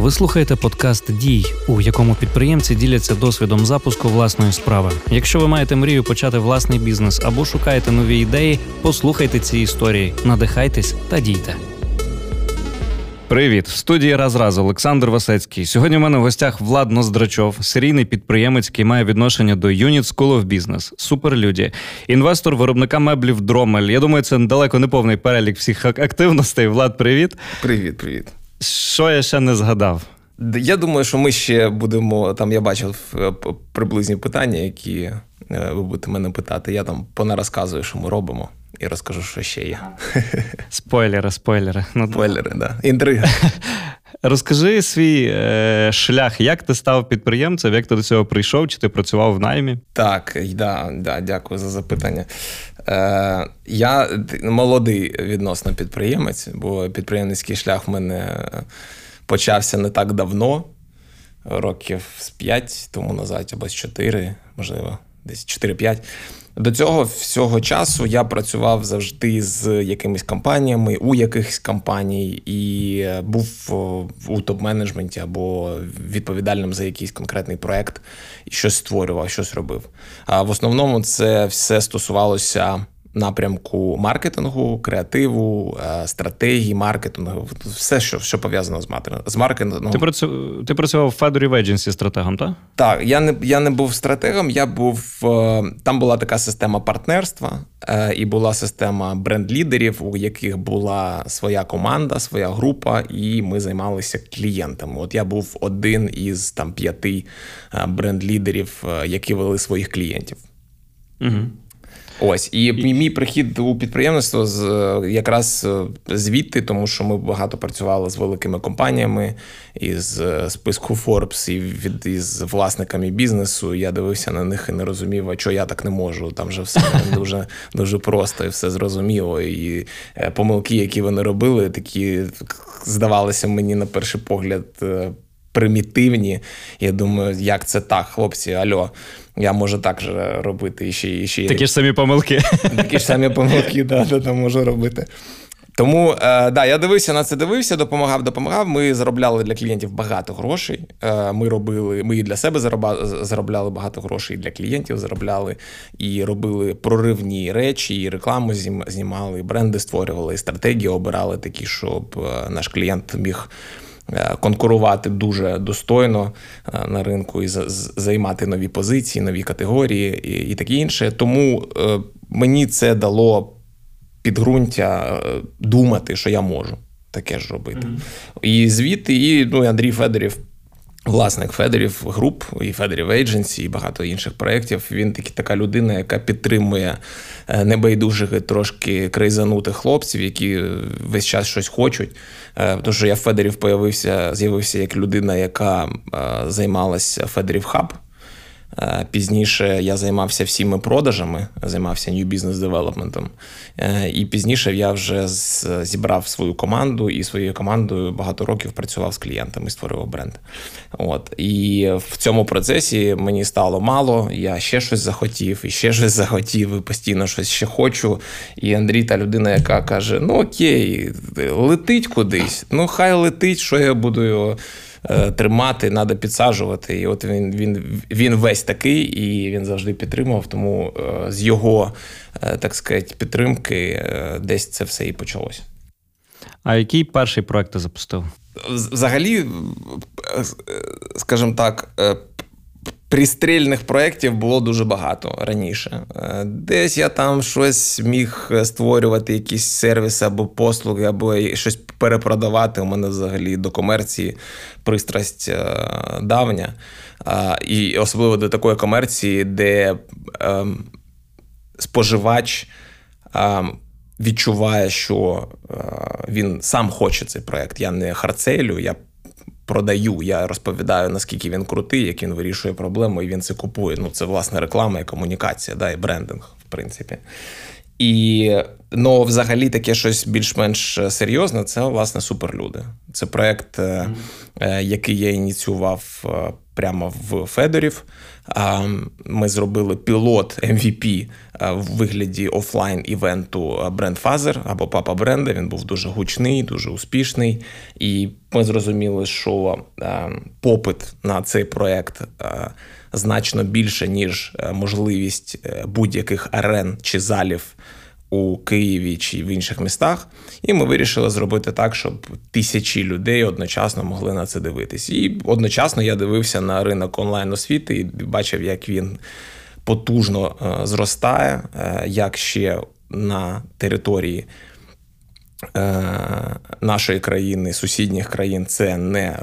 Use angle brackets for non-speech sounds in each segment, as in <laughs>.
Ви слухаєте подкаст Дій, у якому підприємці діляться досвідом запуску власної справи. Якщо ви маєте мрію почати власний бізнес або шукаєте нові ідеї, послухайте ці історії, надихайтесь та дійте. Привіт, в студії раз раз Олександр Васецький. Сьогодні в мене в гостях Влад Ноздрачов, серійний підприємець, який має відношення до Unit School of Business, суперлюді, інвестор виробника меблів Дромель. Я думаю, це далеко не повний перелік всіх активностей. Влад, привіт. Привіт, привіт. Що я ще не згадав? Я думаю, що ми ще будемо там. Я бачив е, приблизні питання, які е, ви будете мене питати. Я там понарозказую, що ми робимо, і розкажу, що ще є. <laughs> Спойлери, спойлери. Ну, Спойлери, да. Інтрига. <laughs> Розкажи свій е, шлях, як ти став підприємцем, як ти до цього прийшов, чи ти працював в наймі? Так, да, да, дякую за запитання. Е, Я молодий відносно підприємець, бо підприємницький шлях в мене почався не так давно, років з 5 тому назад, або з 4, можливо, десь 4-5. До цього всього часу я працював завжди з якимись компаніями, у якихось компаній, і був у топ-менеджменті або відповідальним за якийсь конкретний проект і щось створював, щось робив. А в основному це все стосувалося напрямку маркетингу, креативу, е, стратегії, маркетингу, все, що що пов'язано з з маркетингом. Ти працював ти працював в Федорі в Agency стратегом, так? Так, я не я не був стратегом, я був е, там була така система партнерства, е, і була система бренд-лідерів, у яких була своя команда, своя група, і ми займалися клієнтами. От я був один із там п'яти бренд-лідерів, які вели своїх клієнтів. Угу. Ось і мій прихід у підприємництво з якраз е, звідти, тому що ми багато працювали з великими компаніями із е, списку Forbes і від із власниками бізнесу. Я дивився на них і не розумів, а що я так не можу. Там вже все <laughs> дуже дуже просто і все зрозуміло. І е, помилки, які вони робили, такі здавалися мені на перший погляд примітивні. Я думаю, як це так, хлопці, альо. Я можу так же робити і ще і ще. Такі ж самі помилки. Такі ж самі помилки, да, да, да, можу робити. Тому е, да, я дивився на це, дивився, допомагав, допомагав. Ми заробляли для клієнтів багато грошей. Е, Ми робили, ми і для себе заробляли багато грошей, і для клієнтів заробляли і робили проривні речі, і рекламу знімали, і бренди створювали, і стратегії обирали такі, щоб е, наш клієнт міг. Е, конкурувати дуже достойно е, на ринку і займати нові позиції, нові категорії і, і таке інше. Тому е, мені це дало підґрунтя думати, що я можу таке ж робити. Mm-hmm. І звідти, і ну, Андрій Федорів. Власник Федерів груп і Федерів Ейдженсі, і багато інших проєктів. Він таки така людина, яка підтримує небайдужих трошки крейзанутих хлопців, які весь час щось хочуть. Е, тому що я Федерів появився, з'явився як людина, яка е, займалася Федерів Хаб. Е, пізніше я займався всіми продажами, займався New Business Development. Е, і пізніше я вже зібрав свою команду і своєю командою багато років працював з клієнтами, створював бренд. От І в цьому процесі мені стало мало. Я ще щось захотів, і ще щось захотів, і постійно щось ще хочу. І Андрій, та людина, яка каже: Ну окей, летить кудись, ну хай летить, що я буду його. Е, тримати, треба підсаджувати. І от він він, він весь такий, і він завжди підтримував. Тому е, з його, е, так сказати, підтримки десь це все і почалося. А який перший проект ти запустив? Взагалі, скажімо так, Пристрільних проєктів було дуже багато раніше. Е, десь я там щось міг створювати, якісь сервіси або послуги, або щось перепродавати. У мене взагалі до комерції пристрасть е, давня. І особливо до такої комерції, де ем, споживач ем, відчуває, що е, він сам хоче цей проєкт. Я не харцелю, я продаю. Я розповідаю, наскільки він крутий, як він вирішує проблему, і він це купує. Ну, це власне реклама і комунікація, да, і брендинг, в принципі. І Ну, взагалі, таке щось більш-менш серйозне це власне суперлюди. Це проект, mm-hmm. який я ініціював прямо в Федорів. Ми зробили пілот MVP в вигляді офлайн івенту Брендфазер або Папа Бренда. Він був дуже гучний, дуже успішний. І ми зрозуміли, що попит на цей проект значно більше, ніж можливість будь-яких арен чи залів у Києві чи в інших містах, і ми вирішили зробити так, щоб тисячі людей одночасно могли на це дивитись. І одночасно я дивився на ринок онлайн освіти і бачив, як він потужно е, зростає, е, як ще на території. Е, нашої країни, сусідніх країн це не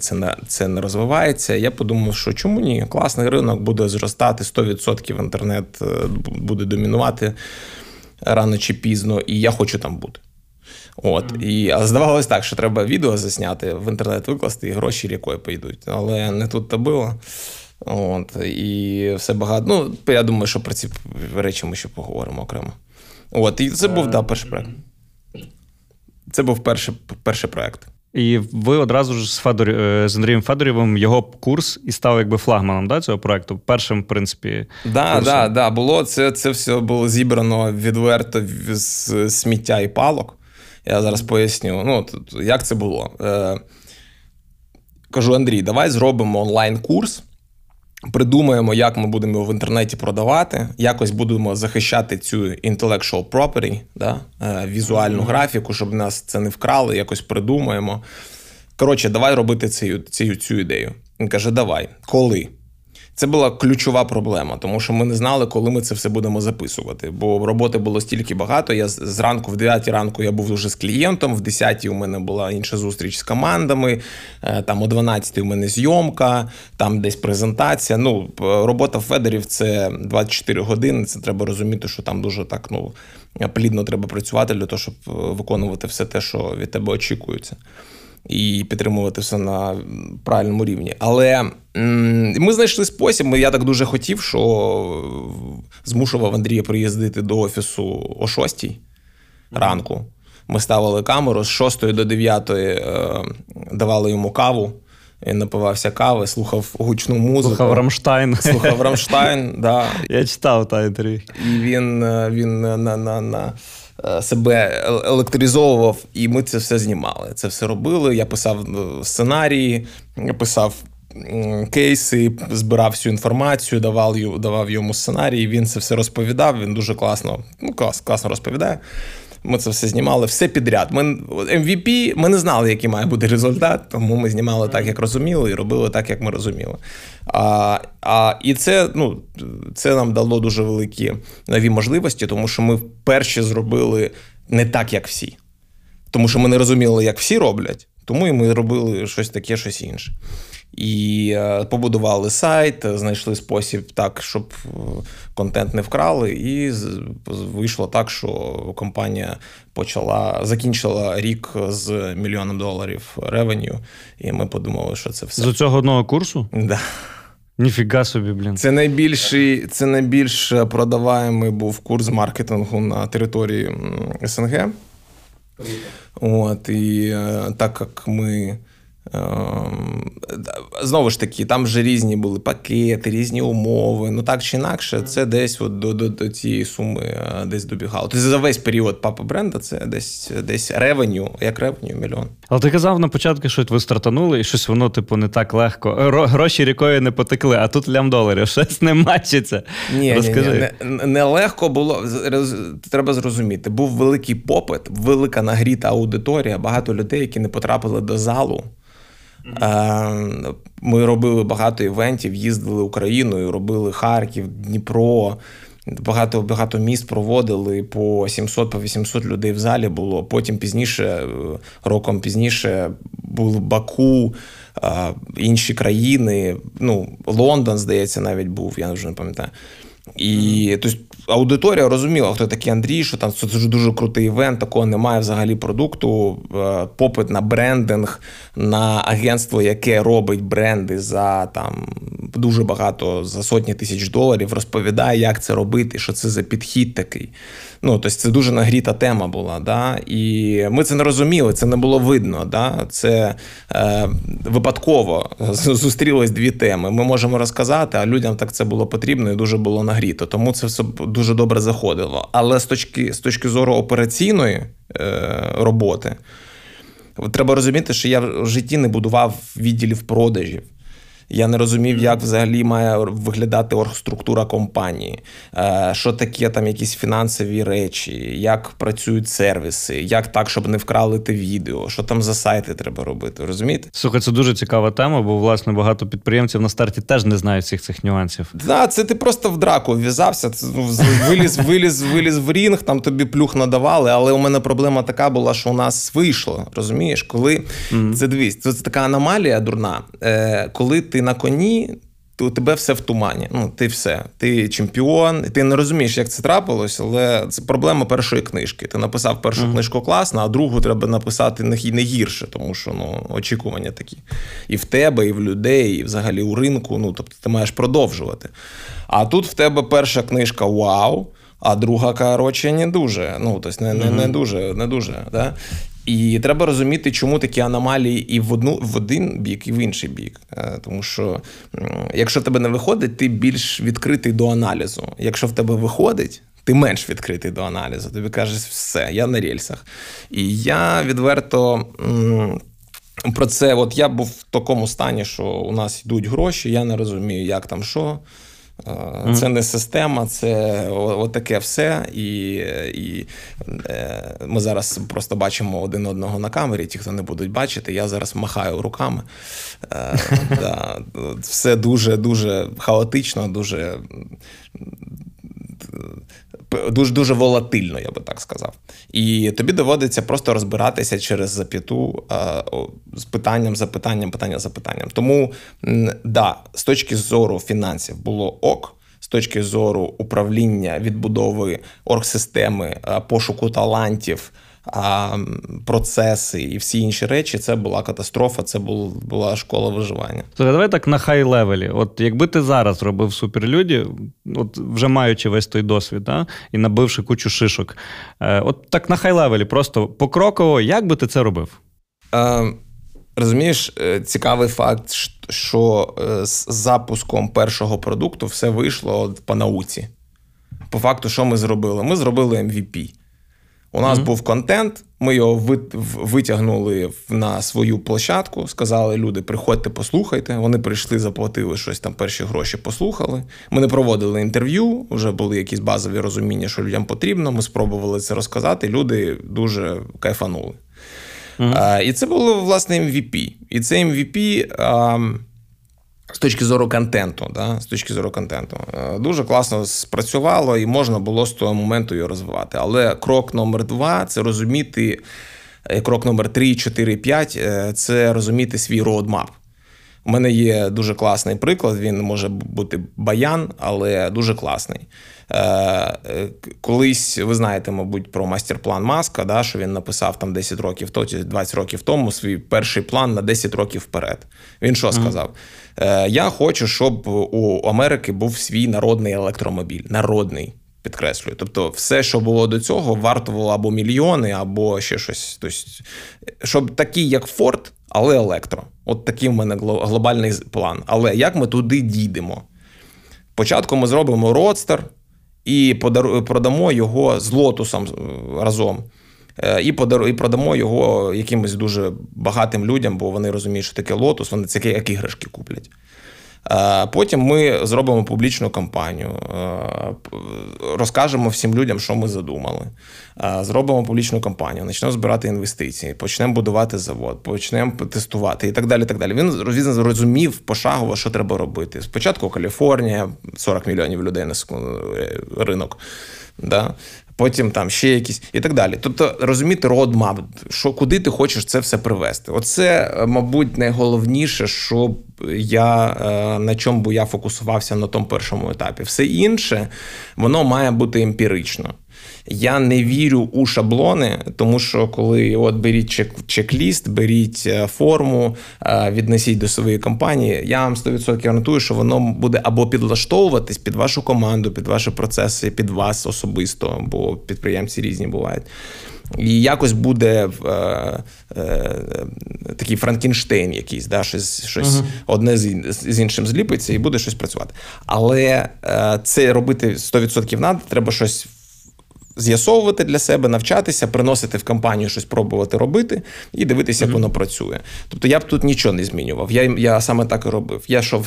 це не, це не розвивається. Я подумав, що чому ні? Класний ринок буде зростати 100% інтернет буде домінувати рано чи пізно, і я хочу там бути. От і а здавалось так, що треба відео засняти, в інтернет викласти, і гроші рікою пойдуть. Але не тут то було. От, І все багато. Ну, я думаю, що про ці речі ми ще поговоримо окремо. От, І це був да, перший проект. Це був перший, перший проект. І ви одразу ж з Федор... Е, з Андрієм Федорівим його курс і став якби флагманом да, цього проекту. Першим, в принципі. Да, да, да, було це це все було зібрано відверто з сміття і палок. Я зараз поясню, ну, як це було. Е, Кажу, Андрій, давай зробимо онлайн-курс. Придумаємо, як ми будемо його в інтернеті продавати, якось будемо захищати цю intellectual property, да, е, візуальну графіку, щоб нас це не вкрали, якось придумаємо. Коротше, давай робити цю, цю, цю ідею. Він каже: Давай, коли? Це була ключова проблема, тому що ми не знали, коли ми це все будемо записувати. Бо роботи було стільки багато. Я зранку, в 9 ранку, я був вже з клієнтом, в 10 у мене була інша зустріч з командами. Е, там о 12 у мене зйомка, там десь презентація. Ну, робота Федерів це 24 години. Це треба розуміти, що там дуже так ну плідно треба працювати для того, щоб е, виконувати все те, що від тебе очікується і підтримувати все на правильному рівні. Але ми знайшли спосіб. Я так дуже хотів, що змушував Андрія приїздити до офісу о 6 ранку. Ми ставили камеру з 6 до 9 е, давали йому каву. Він напивався кави, слухав гучну музику. Слухав Рамштайн. Слухав Рамштайн, да. Я читав та інтерв'ю. І він е, він на на, на себе електризовував, і ми це все знімали. Це все робили. Я писав сценарії, сценарії, писав кейси, збирав всю інформацію, давав давав йому сценарії. Він це все розповідав. Він дуже класно, ну клас, класно розповідає. Ми це все знімали, все підряд. Ми MVP, ми не знали, який має бути результат, тому ми знімали так, як розуміли, і робили так, як ми розуміли. А, а, І це ну, це нам дало дуже великі нові можливості, тому що ми вперше зробили не так, як всі. Тому що ми не розуміли, як всі роблять, тому і ми робили щось таке, щось інше. І е, побудували сайт, знайшли спосіб так, щоб е, контент не вкрали, і вийшло так, що компанія почала закінчила рік з мільйоном доларів ревеню, і ми подумали, що це все з цього одного курсу? Да. Ніфіга собі, блін. Це найбільший, це найбільш продаваємий був курс маркетингу на території СНГ. От, І е, так як ми. Ем, знову ж таки, там вже різні були пакети, різні умови. Ну так чи інакше, це десь от до до, до цієї суми е, десь добігало. Тобто за весь період папа бренда це десь десь ревеню, як ревеню, мільйон. Але ти казав на початку, що ви стартанули, і щось воно, типу, не так легко. Гроші рікою не потекли, а тут лям доларів. <laughs> Щось не мачиться. Ні, Розкажи. Ні, ні, не, не легко було. Треба зрозуміти. Був великий попит, велика нагріта аудиторія, багато людей, які не потрапили до залу. Ем, ми робили багато івентів, їздили Україною, робили Харків, Дніпро. Багато багато міст проводили по 700 по 800 людей в залі було. Потім пізніше, е, роком пізніше, був Баку, інші країни. Ну, Лондон, здається, навіть був, я вже не пам'ятаю. І тобто, аудиторія розуміла, хто такий Андрій, що там це дуже дуже крутий івент, такого немає взагалі продукту. Е, попит на брендинг, на агентство, яке робить бренди за там дуже багато за сотні тисяч доларів, розповідає, як це робити, що це за підхід такий. Ну, тобто це дуже нагріта тема була. Да? І ми це не розуміли, це не було видно. Да? Це е, випадково зустрілись дві теми. Ми можемо розказати, а людям так це було потрібно і дуже було нагріто. Тому це все дуже добре заходило. Але з точки з точки зору операційної е, роботи, треба розуміти, що я в житті не будував відділів продажів. Я не розумів, як взагалі має виглядати оргструктура компанії, е, що таке там якісь фінансові речі, як працюють сервіси, як так, щоб не вкрали те відео, що там за сайти треба робити. Розумієте? Слухай, це дуже цікава тема, бо власне багато підприємців на старті теж не знають всіх цих нюансів. Да, це ти просто в драку вв'язався, ну, виліз, виліз, виліз в рінг, там тобі плюх надавали. Але у мене проблема така була, що у нас вийшло. Розумієш, коли mm-hmm. це дивись, це така аномалія дурна, е, коли ти на коні, то у тебе все в тумані. Ну, ти все. Ти чемпіон, ти не розумієш, як це трапилось, але це проблема першої книжки. Ти написав першу mm-hmm. книжку класно, а другу треба написати не гірше, тому що ну, очікування такі. І в тебе, і в людей, і взагалі у ринку. Ну, тобто ти маєш продовжувати. А тут в тебе перша книжка вау. А друга коротше, не дуже. Ну, тобто не не, не дуже. не дуже. Да? І треба розуміти, чому такі аномалії і в одну в один бік, і в інший бік. Е, тому що якщо в тебе не виходить, ти більш відкритий до аналізу. Якщо в тебе виходить, ти менш відкритий до аналізу. Тобі кажеш, все, я на рельсах. І я відверто. Про це, от я був в такому стані, що у нас йдуть гроші, я не розумію, як там що. Це не система, це отаке все. І і е, ми зараз просто бачимо один одного на камері. Ті, хто не будуть бачити, я зараз махаю руками. Е, <laughs> Все дуже дуже хаотично, дуже дуже дуже волатильно, я би так сказав. І тобі доводиться просто розбиратися через зап'яту з питанням, запитанням, питання запитанням. Тому да, з точки зору фінансів було ок. З точки зору управління відбудови оргсистеми, пошуку талантів, а процеси і всі інші речі, це була катастрофа, це була школа виживання. Слухай, давай так на хай левелі. От якби ти зараз робив суперлюді, от вже маючи весь той досвід, да, і набивши кучу шишок, е, от так на хай левелі, просто покроково, як би ти це робив? Е, Розумієш, е, цікавий факт, що е, з запуском першого продукту все вийшло по науці. По факту, що ми зробили? Ми зробили MVP. У нас mm-hmm. був контент, ми його витягнули на свою площадку. Сказали, люди, приходьте, послухайте. Вони прийшли, заплатили щось там, перші гроші послухали. Ми не проводили інтерв'ю, вже були якісь базові розуміння, що людям потрібно. Ми спробували це розказати. Люди дуже кайфанули. Mm-hmm. А, І це було власне MVP. І це MVP. А, з точки зору контенту, да, з точки зору контенту, е, дуже класно спрацювало і можна було з того моменту його розвивати. Але крок номер два це розуміти. Е, крок номер 3, 4, 5 це розуміти свій roadmap. У мене є дуже класний приклад. Він може бути баян, але дуже класний. Е, колись ви знаєте, мабуть, про мастер-план Маска, да, що він написав там 10 років то 20 років тому свій перший план на 10 років вперед. Він що сказав? Е, я хочу, щоб у Америки був свій народний електромобіль. Народний. Підкреслюю. Тобто, все, що було до цього, вартувало або мільйони, або ще щось. Тобто, щоб такий, як Форд, але електро. От такий в мене глобальний план. Але як ми туди дійдемо? Спочатку ми зробимо родстер і продамо його з лотусом е, разом. Е, і подар... і продамо його якимось дуже багатим людям, бо вони розуміють, що таке лотус, вони це як іграшки куплять. Е, потім ми зробимо публічну кампанію, е, розкажемо всім людям, що ми задумали. Зробимо публічну кампанію, почнемо збирати інвестиції, почнемо будувати завод, почнемо тестувати і так далі. так далі. Він він зрозумів пошагово, що треба робити. Спочатку Каліфорнія, 40 мільйонів людей на ринок. Да? Потім там ще якісь і так далі. Тобто розуміти родмап, що куди ти хочеш це все привести. Оце, мабуть, найголовніше, що я е, на чому я фокусувався на тому першому етапі. Все інше воно має бути емпірично. Я не вірю у шаблони, тому що коли от беріть чек- чек-ліст, беріть е, форму, е, віднесіть до своєї компанії, я вам 100% гарантую, що воно буде або підлаштовуватись під вашу команду, під ваші процеси, під вас особисто, бо підприємці різні бувають. І якось буде е, е, такий Франкенштейн якийсь, да, щось щось uh-huh. одне з, з іншим зліпиться і буде щось працювати. Але е, це робити 100% треба, треба щось з'ясовувати для себе, навчатися, приносити в компанію щось пробувати робити і дивитися, як mm-hmm. воно працює. Тобто я б тут нічого не змінював. Я я саме так і робив. Я йшов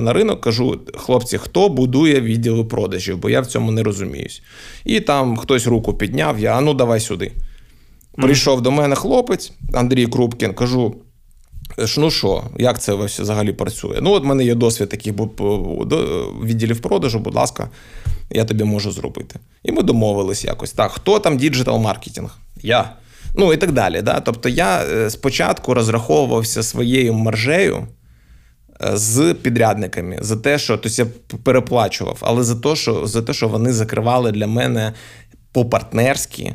на, ринок, кажу: хлопці, хто будує відділи продажів, бо я в цьому не розуміюсь. І там хтось руку підняв, я а ну давай сюди. Прийшов mm-hmm. до мене хлопець, Андрій Крупкін, кажу. Ну що, як це взагалі працює? Ну, от в мене є досвід таких відділів продажу, будь ласка, я тобі можу зробити. І ми домовились якось. Так, хто там діджитал маркетинг? Я. Ну і так далі. Да? Тобто я е, спочатку розраховувався своєю маржею е, з підрядниками за те, що тобто я переплачував, але за те, що за те, що вони закривали для мене по-партнерськи. Е,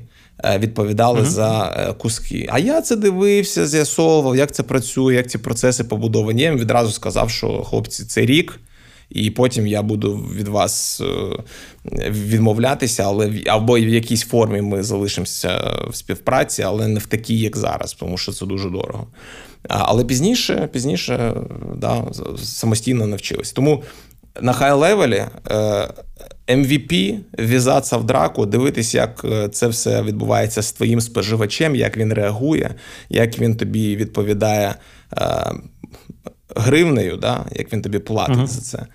відповідали uh-huh. за куски. А я це дивився, з'ясовував, як це працює, як ці процеси побудовані. Я їм відразу сказав, що хлопці, це рік і потім я буду від вас е, відмовлятися, але або в якійсь формі ми залишимося в співпраці, але не в такій, як зараз, тому що це дуже дорого. Але пізніше, пізніше, да, самостійно навчились. Тому на хай-левелі MVP в'язатися в драку, дивитись, як е, це все відбувається з твоїм споживачем, як він реагує, як він тобі відповідає е, гривнею, да, як він тобі платить uh-huh. за це.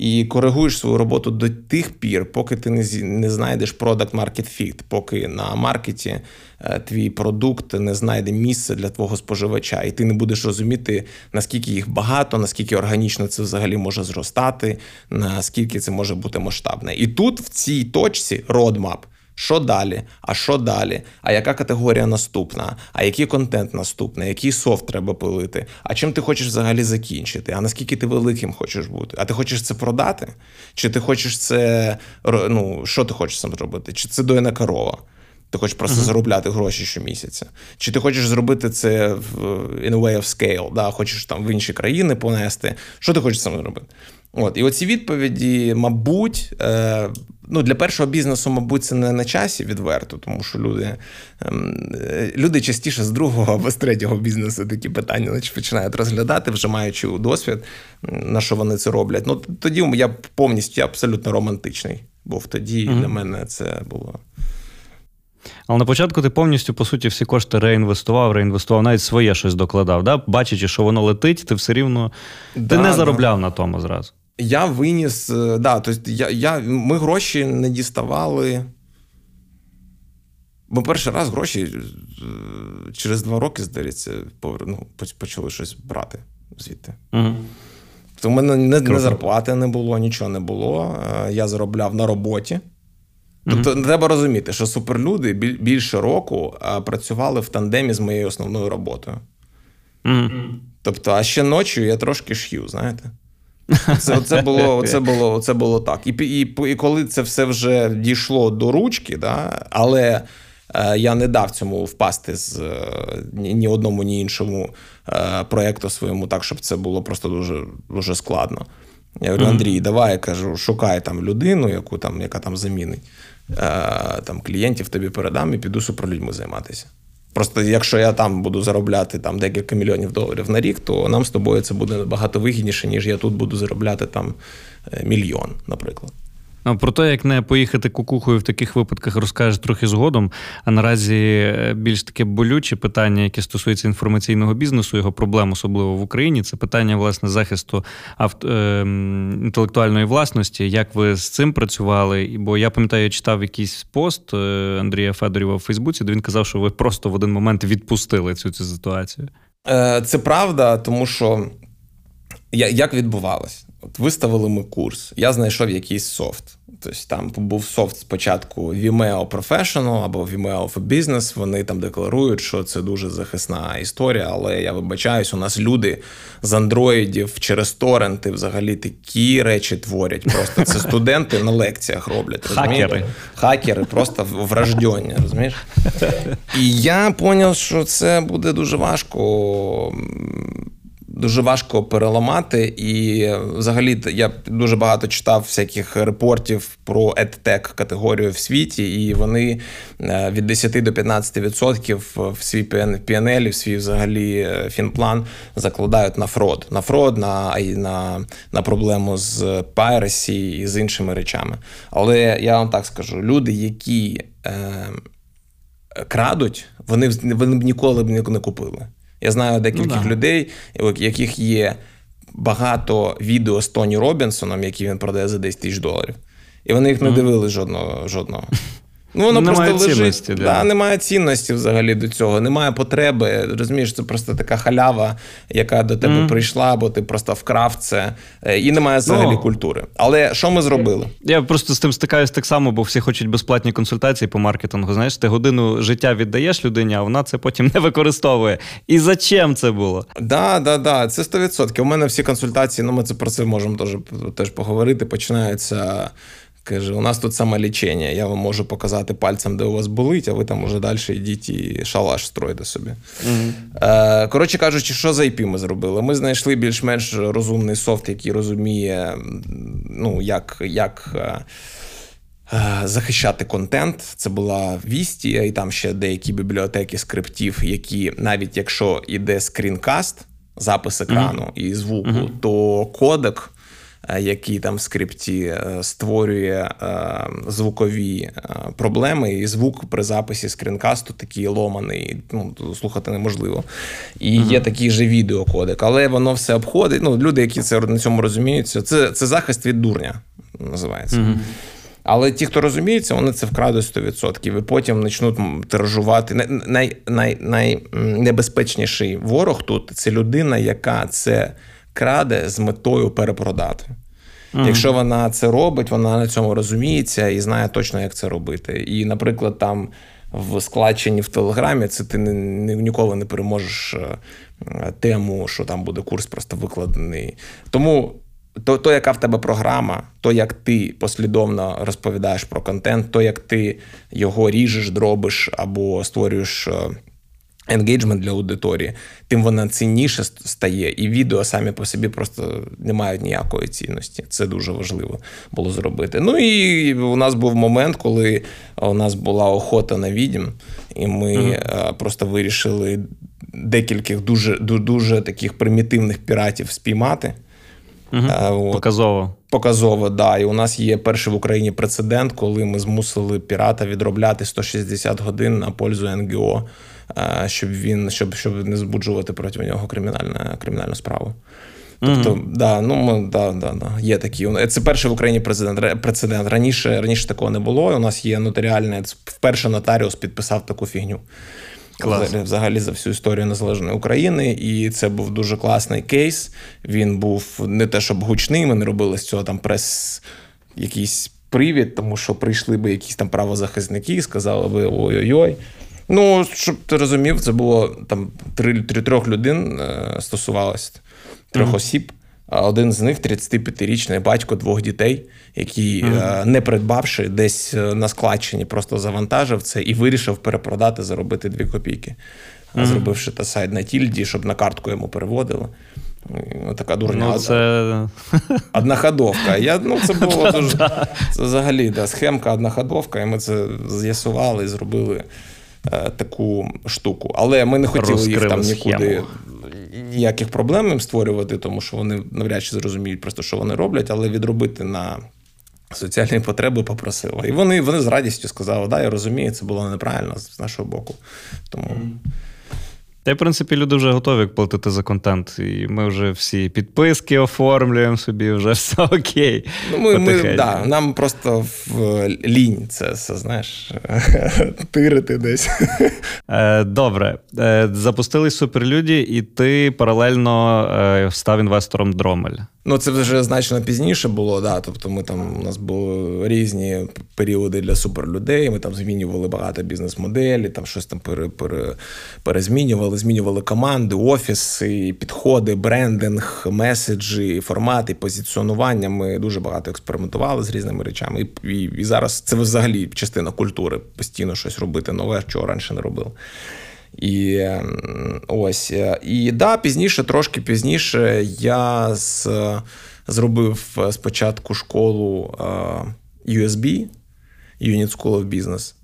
І коригуєш свою роботу до тих пір, поки ти не не знайдеш product market fit, поки на маркеті е, твій продукт не знайде місце для твого споживача, і ти не будеш розуміти, наскільки їх багато, наскільки органічно це взагалі може зростати, наскільки це може бути масштабне. І тут в цій точці roadmap що далі? А що далі? А яка категорія наступна? А який контент наступний? Який софт треба пилити? А чим ти хочеш взагалі закінчити? А наскільки ти великим хочеш бути? А ти хочеш це продати? Чи ти хочеш це ну, що ти хочеш сам робити? Чи це доїна корова? Ти хочеш просто uh-huh. заробляти гроші щомісяця. Чи ти хочеш зробити це в in a way of scale, да? хочеш там в інші країни понести? Що ти хочеш сам зробити? От, І оці відповіді, мабуть, е, ну, для першого бізнесу, мабуть, це не на часі відверто, тому що люди ем, е, люди частіше з другого або з третього бізнесу такі питання починають розглядати, вже маючи досвід, на що вони це роблять. Ну, Тоді я повністю абсолютно романтичний, був тоді mm-hmm. для мене це було. Але на початку ти повністю, по суті, всі кошти реінвестував, реінвестував, навіть своє щось докладав. Да? Бачачи, що воно летить, ти все рівно да, ти не заробляв да. на тому зразу. Я виніс, е, да, тобто я, я, ми гроші не діставали. Бо перший раз гроші е, через два роки, здається, ну, почали щось брати звідти. Угу. Тобто в мене не, не зарплати не було, нічого не було. Е, я заробляв на роботі. Тобто mm-hmm. треба розуміти, що суперлюди більше року працювали в тандемі з моєю основною роботою. Mm-hmm. Тобто, а ще ночі я трошки шью, знаєте? Це це, було <laughs> це було, це було так. І і, і коли це все вже дійшло до ручки, да, але е, я не дав цьому впасти з е, ні, ні одному, ні іншому е, проєкту своєму, так, щоб це було просто дуже дуже складно. Я говорю, Андрій, давай я кажу, шукай там людину, яку там, яка там замінить е, там, клієнтів тобі передам і піду суперлюдьми займатися. Просто якщо я там буду заробляти там декілька мільйонів доларів на рік, то нам з тобою це буде набагато вигідніше, ніж я тут буду заробляти там е, мільйон, наприклад. Про те, як не поїхати кукухою в таких випадках, розкажеш трохи згодом. А наразі е, більш таке болюче питання, яке стосується інформаційного бізнесу, його проблем, особливо в Україні, це питання власне захисту авто, е, інтелектуальної власності. Як ви з цим працювали? Бо я пам'ятаю, я читав якийсь пост е, Андрія Федорєва в Фейсбуці, де він казав, що ви просто в один момент відпустили цю цю ситуацію. Це правда, тому що як відбувалось? От Виставили ми курс, я знайшов якийсь софт. Тобто там був софт спочатку Vimeo Professional або Vimeo for Business. Вони там декларують, що це дуже захисна історія, але я вибачаюсь, у нас люди з андроїдів через торренти взагалі такі речі творять. Просто це студенти на лекціях роблять. Розумієте? Хакери. Хакери просто враждені, розумієш? І я зрозумів, що це буде дуже важко дуже важко переламати. І взагалі я дуже багато читав всяких репортів про EdTech категорію в світі, і вони е, від 10 до 15% в свій PNL, в свій взагалі е, фінплан закладають на фрод, на фрод, на на, на проблему з piracy і з іншими речами. Але я вам так скажу: люди, які е, крадуть, вони вони б ніколи б не купили. Я знаю декільких ну, людей, у яких є багато відео з Тоні Робінсоном, які він продає за 10 тисяч доларів. І вони їх не дивились жодного. жодного. Ну, воно немає просто лежить. Да. Да, Немає цінності взагалі до цього, немає потреби. Розумієш, це просто така халява, яка до тебе mm-hmm. прийшла, бо ти просто вкрав це, е, і немає взагалі no. Ну. культури. Але що ми зробили? Я просто з тим стикаюсь так само, бо всі хочуть безплатні консультації по маркетингу. Знаєш, ти годину життя віддаєш людині, а вона це потім не використовує. І зачем це було? Да, да, да, це 100%. У мене всі консультації, ну ми це про це можемо теж, теж поговорити. Починаються. Каже, у нас тут самолічення, я вам можу показати пальцем, де у вас болить, а ви там уже далі йдіть і шалаш строїте собі. mm Е, Коротше кажучи, що за IP ми зробили? Ми знайшли більш-менш розумний софт, який розуміє, ну, як. як е, е Захищати контент, це була Вістія, і там ще деякі бібліотеки скриптів, які навіть якщо йде screencast, запис екрану mm-hmm. і звуку, mm-hmm. то кодек який там в скрипті е, створює е, звукові проблеми, і звук при записі screencast у такий ломаний, ну, слухати неможливо. І є такий же відеокодек, але воно все обходить. Ну, Люди, які це на цьому розуміються, це це захист від дурня, називається. Але ті, хто розуміється, вони це вкрадуть 100%. І потім почнуть тиражувати. Най, най, Найнебезпечніший ворог тут це людина, яка це краде з метою перепродати. Mm-hmm. Якщо вона це робить, вона на цьому розуміється і знає точно, як це робити. І, наприклад, там в складченні в Телеграмі це ти ні, ніколи не переможеш е, тему, що там буде курс просто викладений. Тому то, то, яка в тебе програма, то як ти послідовно розповідаєш про контент, то як ти його ріжеш, дробиш або створюєш е, енгейджмент для аудиторії, тим вона цінніше стає, і відео самі по собі просто не мають ніякої цінності. Це дуже важливо було зробити. Ну і у нас був момент, коли у нас була охота на відім, і ми uh просто вирішили декількох дуже дуже таких примітивних піратів спіймати. Угу. От. Показово. Показово, да. І у нас є перший в Україні прецедент, коли ми змусили пірата відробляти 160 годин на пользу НГО щоб він щоб щоб не збуджувати проти нього кримінальну кримінальну справу. Тобто, mm-hmm. да, ну да, да, да, є такі. Це перший в Україні президент прецедент. Раніше раніше такого не було. У нас є нотаріальне вперше нотаріус підписав таку фігню. Клас. Взагалі за всю історію незалежної України, і це був дуже класний кейс. Він був не те, щоб гучний, ми не робили з цього там прес якийсь привід, тому що прийшли би якісь там правозахисники і сказали би ой-ой-ой. Ну, щоб ти розумів, це було там три, три трьох людей стосувалося трьох mm-hmm. осіб. Один з них 35-річний батько двох дітей, який, mm-hmm. не придбавши десь е, на складчині, просто завантажив це і вирішив перепродати, заробити дві копійки, mm-hmm. зробивши та сайт на тільді, щоб на картку йому переводили. Така дурня. Ну, це... <laughs> Одноходовка. Я, ну, Це було <laughs> дуже. Це взагалі да, схемка одноходовка, і ми це з'ясували і зробили. Е, таку штуку. Але ми не хотіли Розкрили їх там нікуди ніяких проблем їм створювати, тому що вони навряд чи зрозуміють просто, що вони роблять, але відробити на. Соціальні потреби попросили. І вони вони з радістю сказали, да, я розумію, це було неправильно з нашого боку. Тому Та й, в принципі, люди вже готові платити за контент. І ми вже всі підписки оформлюємо собі, вже <laughs> все окей. Ну, ми, ми, да, Нам просто в лінь це все, знаєш, <laughs> тирити десь. Е, добре. Е, запустились суперлюді, і ти паралельно е, став інвестором Дромель. Ну, це вже значно пізніше було, да. Тобто, ми там у нас були різні періоди для суперлюдей. Ми там змінювали багато бізнес-моделі, там щось там пере, пере, перезмінювали, змінювали команди, офіси, підходи, брендинг, меседжі, формати, позиціонування. Ми дуже багато експериментували з різними речами. І, і, і зараз це взагалі частина культури постійно щось робити нове, чого раніше не робили. І ось. Е, і да, пізніше, трошки пізніше, я з, зробив спочатку школу е, USB, Unit School of Business.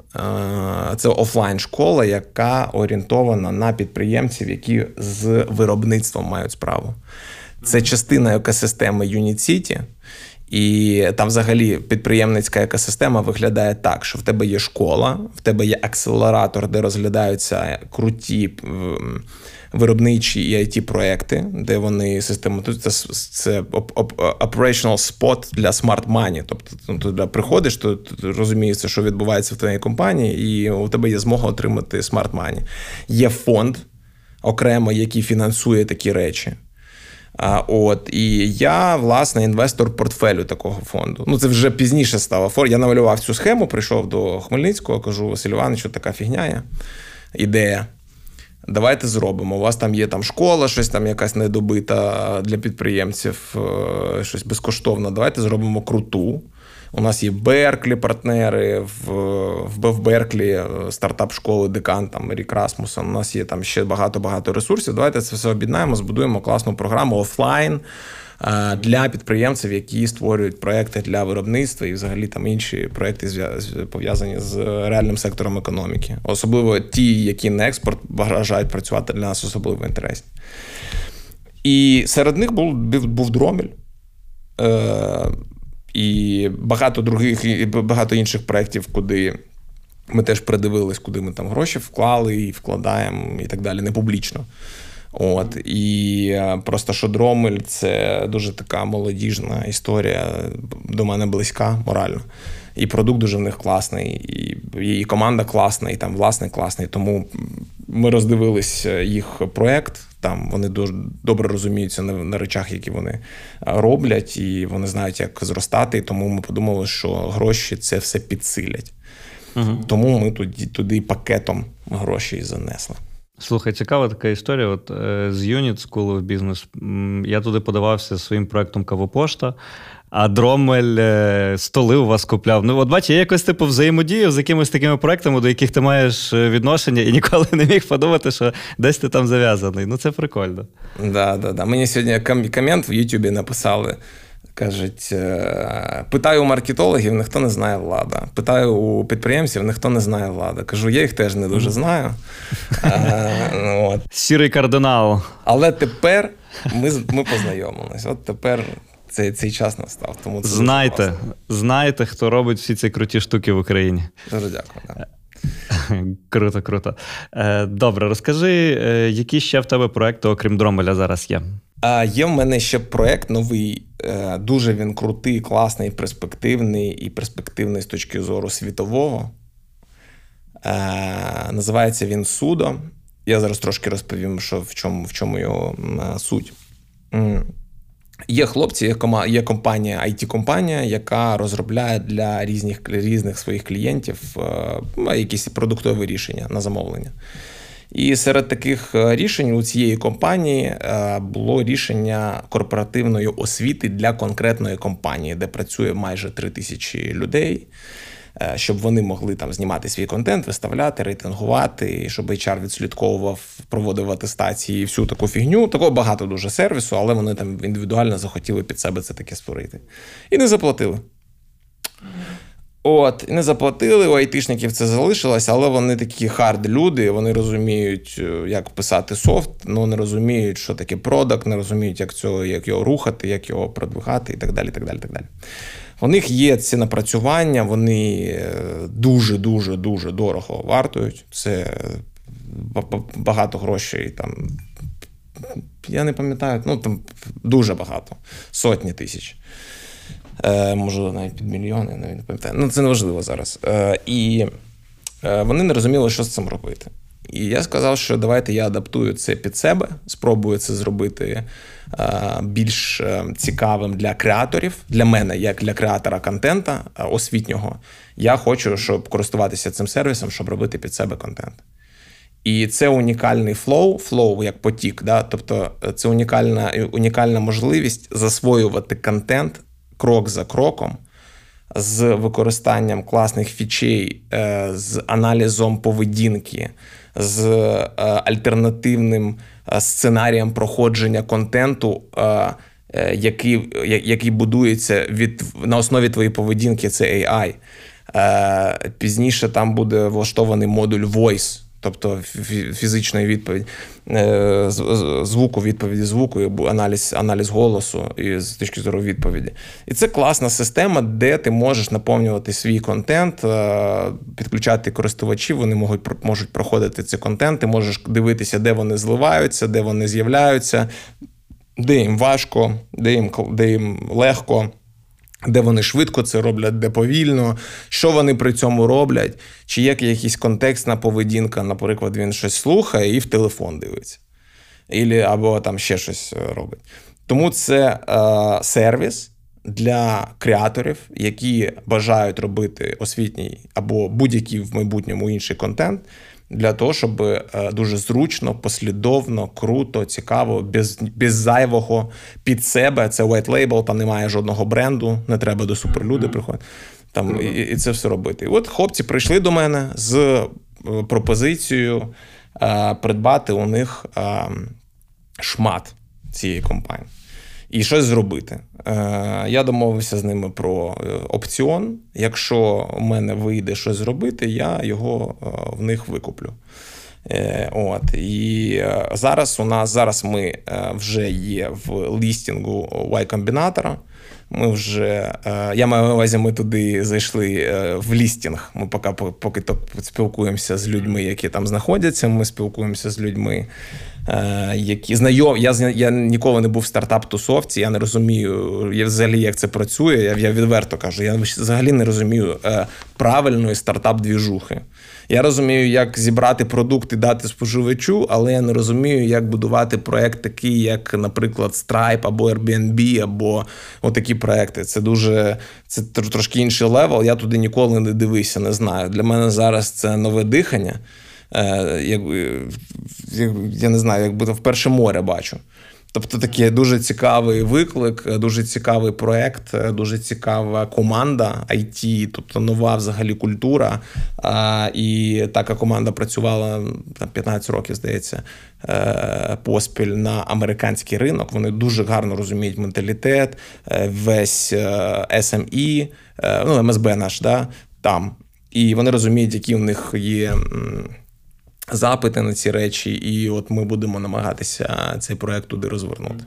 Це офлайн школа, яка орієнтована на підприємців, які з виробництвом мають справу. Це частина екосистеми Unit City. І там, взагалі, підприємницька екосистема виглядає так, що в тебе є школа, в тебе є акселератор, де розглядаються круті виробничі і it проекти де вони систематизуються. Це operational spot для smart money. Тобто ну, ти приходиш, то розумієш, що відбувається в твоїй компанії, і у тебе є змога отримати smart money. Є фонд окремо, який фінансує такі речі. А, От і я, власне, інвестор портфелю такого фонду. Ну, це вже пізніше стало. Я намалював цю схему, прийшов до Хмельницького, кажу Василь Івановичу, така фігня є. Ідея. Давайте зробимо. У вас там є там школа, щось там якась недобита для підприємців, е, щось безкоштовне. Давайте зробимо круту. У нас є Берклі партнери в в Берклі е, стартап школи Декан там Рік Расмусон. У нас є там ще багато-багато ресурсів. Давайте це все об'єднаємо, збудуємо класну програму офлайн. Для підприємців, які створюють проекти для виробництва і взагалі там інші проекти пов'язані з реальним сектором економіки, особливо ті, які на експорт бажають працювати для нас особливо інтересні. І серед них був був дроміль. Е, і багато других, і багато інших проєктів, куди ми теж придивились, куди ми там гроші вклали і вкладаємо, і так далі, не публічно. От І е, просто що Дромель це дуже така молодіжна історія, до мене близька морально. І продукт дуже в них класний, і і команда класна, і там власник класний. Тому ми роздивились е, їх проект. Там вони дуже добре розуміються на, на речах, які вони е, роблять, і вони знають, як зростати. І тому ми подумали, що гроші це все підсилять. Угу. Тому ми туди, туди пакетом грошей занесли. Слухай, цікава така історія. От е, з Unit School of Business я туди подавався своїм проектом Кавопошта, а Дромель е, столи у вас купляв. Ну, от бачиш, я якось типу взаємодію з якимись такими проектами, до яких ти маєш е, відношення, і ніколи не міг подумати, що десь ти там зав'язаний. Ну, це прикольно. Да, да, да. Мені сьогодні комент в Ютубі написали. Кажуть, е, питаю у маркетологів, ніхто не знає влада. Питаю у підприємців, ніхто не знає влада. Кажу, я їх теж не дуже знаю. <laughs> Ну, от. Сірий кардинал. Але тепер ми ми познайомились. От тепер цей цей час настав. Тому це Знайте, знайте, хто робить всі ці круті штуки в Україні. Дуже дякую. Да. <laughs> Круто, круто. Е, добре, розкажи, е, які ще в тебе проекти, окрім Дромеля, зараз є? Є в мене ще проект новий. Е, дуже він крутий, класний, перспективний і перспективний з точки зору світового. Називається він Судо. Я зараз трошки розповім, що в чому в чому його суть. Є хлопці, є компанія, IT-компанія, яка розробляє для різних різних своїх клієнтів е, якісь продуктові рішення на замовлення. І серед таких е, рішень у цієї компанії е, було рішення корпоративної освіти для конкретної компанії, де працює майже 3 тисячі людей. Е, щоб вони могли там знімати свій контент, виставляти, рейтингувати, щоб HR відслідковував, проводив атестації і всю таку фігню. Такого багато дуже сервісу, але вони там індивідуально захотіли під себе це таке створити. І не заплатили. От, не заплатили, у айтишників це залишилось, але вони такі хард люди, вони розуміють, е, як писати софт, ну, не розуміють, що таке product, не розуміють, як цього, як його рухати, як його продвигати і так далі. так далі, так далі. У них є ці напрацювання, вони дуже-дуже дуже дорого вартують. Це багато грошей. там, Я не пам'ятаю, ну там дуже багато, сотні тисяч. Е, Можливо, навіть під мільйони, навіть не пам'ятаю. Ну, це не важливо зараз. Е, І е, вони не розуміли, що з цим робити. І я сказав, що давайте я адаптую це під себе, спробую це зробити більш цікавим для креаторів, для мене, як для креатора контента освітнього. Я хочу, щоб користуватися цим сервісом, щоб робити під себе контент. І це унікальний flow, flow як потік. Да? Тобто це унікальна унікальна можливість засвоювати контент крок за кроком з використанням класних фічей, з аналізом поведінки, з е, альтернативним е, сценарієм проходження контенту, е, який який будується від на основі твоєї поведінки, це AI. Пізніше там буде влаштований модуль Voice тобто фізичної відповіді, е, звуку, відповіді звуку, аналіз аналіз голосу і з точки зору відповіді. І це класна система, де ти можеш наповнювати свій контент, е, підключати користувачів, вони можуть можуть проходити ці контент, ти можеш дивитися, де вони зливаються, де вони з'являються, де їм важко, де їм, де їм легко де вони швидко це роблять, де повільно, що вони при цьому роблять, чи є якийсь контекстна поведінка, наприклад, він щось слухає і в телефон дивиться, Ілі, або там ще щось е, робить. Тому це е, сервіс для креаторів, які бажають робити освітній або будь-який в майбутньому інший контент для того, щоб е, дуже зручно, послідовно, круто, цікаво, без без зайвого під себе. Це white label, там немає жодного бренду, не треба до суперлюди приходити. Там і, і це все робити. І от хлопці прийшли до мене з е, пропозицією е, придбати у них а, шмат цієї компанії і щось зробити. Е, я домовився з ними про е, опціон. Якщо в мене вийде щось зробити, я його е, в них викуплю. От І зараз у нас зараз ми вже є в лістінгу Y-комбінатора. Ми вже, Я маю на увазі, ми туди зайшли в лістінг. Ми поки поки спілкуємося з людьми, які там знаходяться. Ми спілкуємося з людьми, які знайом. Я я ніколи не був в стартап-тусовці, я не розумію я взагалі, як це працює. Я я відверто кажу. Я взагалі не розумію е, правильної стартап-двіжухи. Я розумію, як зібрати продукт і дати споживачу, але я не розумію, як будувати проект такий, як, наприклад, Stripe або Airbnb, або отакі проекти. Це дуже це трошки інший level. Я туди ніколи не дивився, не знаю. Для мене зараз це нове дихання. Е, як, я не знаю, як будто вперше море бачу. Тобто такий дуже цікавий виклик, дуже цікавий проект, дуже цікава команда IT, тобто нова взагалі культура. І така команда працювала там 15 років, здається, е, поспіль на американський ринок. Вони дуже гарно розуміють менталітет, е, весь SME, ну, МСБ наш да, там. І вони розуміють, які в них є запити на ці речі, і от ми будемо намагатися цей проект туди розвернути.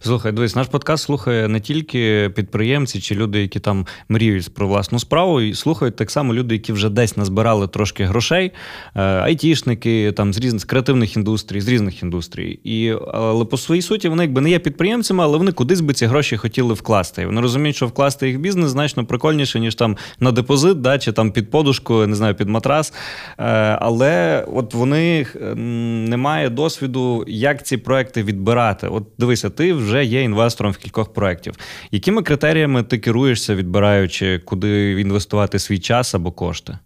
Слухай, дивись, наш подкаст слухає не тільки підприємці чи люди, які там мріють про власну справу, і слухають так само люди, які вже десь назбирали трошки грошей, е, айтішники там з різних з креативних індустрій, з різних індустрій. І але по своїй суті вони якби не є підприємцями, але вони кудись би ці гроші хотіли вкласти. І Вони розуміють, що вкласти їх в бізнес значно прикольніше, ніж там на депозит, да, чи там під подушку, не знаю, під матрас. Е, але от вони немає досвіду, як ці проекти відбирати. От дивися, ти вже вже є інвестором в кількох проєктів. Якими критеріями ти керуєшся, відбираючи, куди інвестувати свій час або кошти?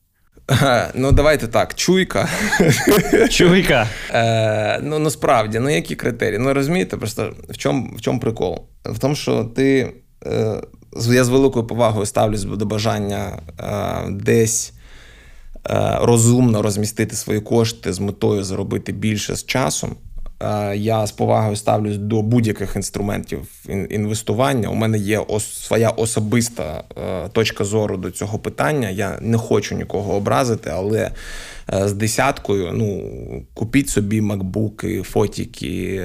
Ну, давайте так, чуйка. Чуйка. <laughs> Е, Ну насправді, ну які критерії? Ну розумієте, просто в чому в чому прикол? В тому, що ти. Е, я з великою повагою ставлюсь до бажання е, десь е, розумно розмістити свої кошти з метою заробити більше з часом. Е, я з повагою ставлюсь до будь-яких інструментів інвестування. У мене є своя особиста е, точка зору до цього питання. Я не хочу нікого образити, але е, з десяткою ну купіть собі макбуки, фотіки,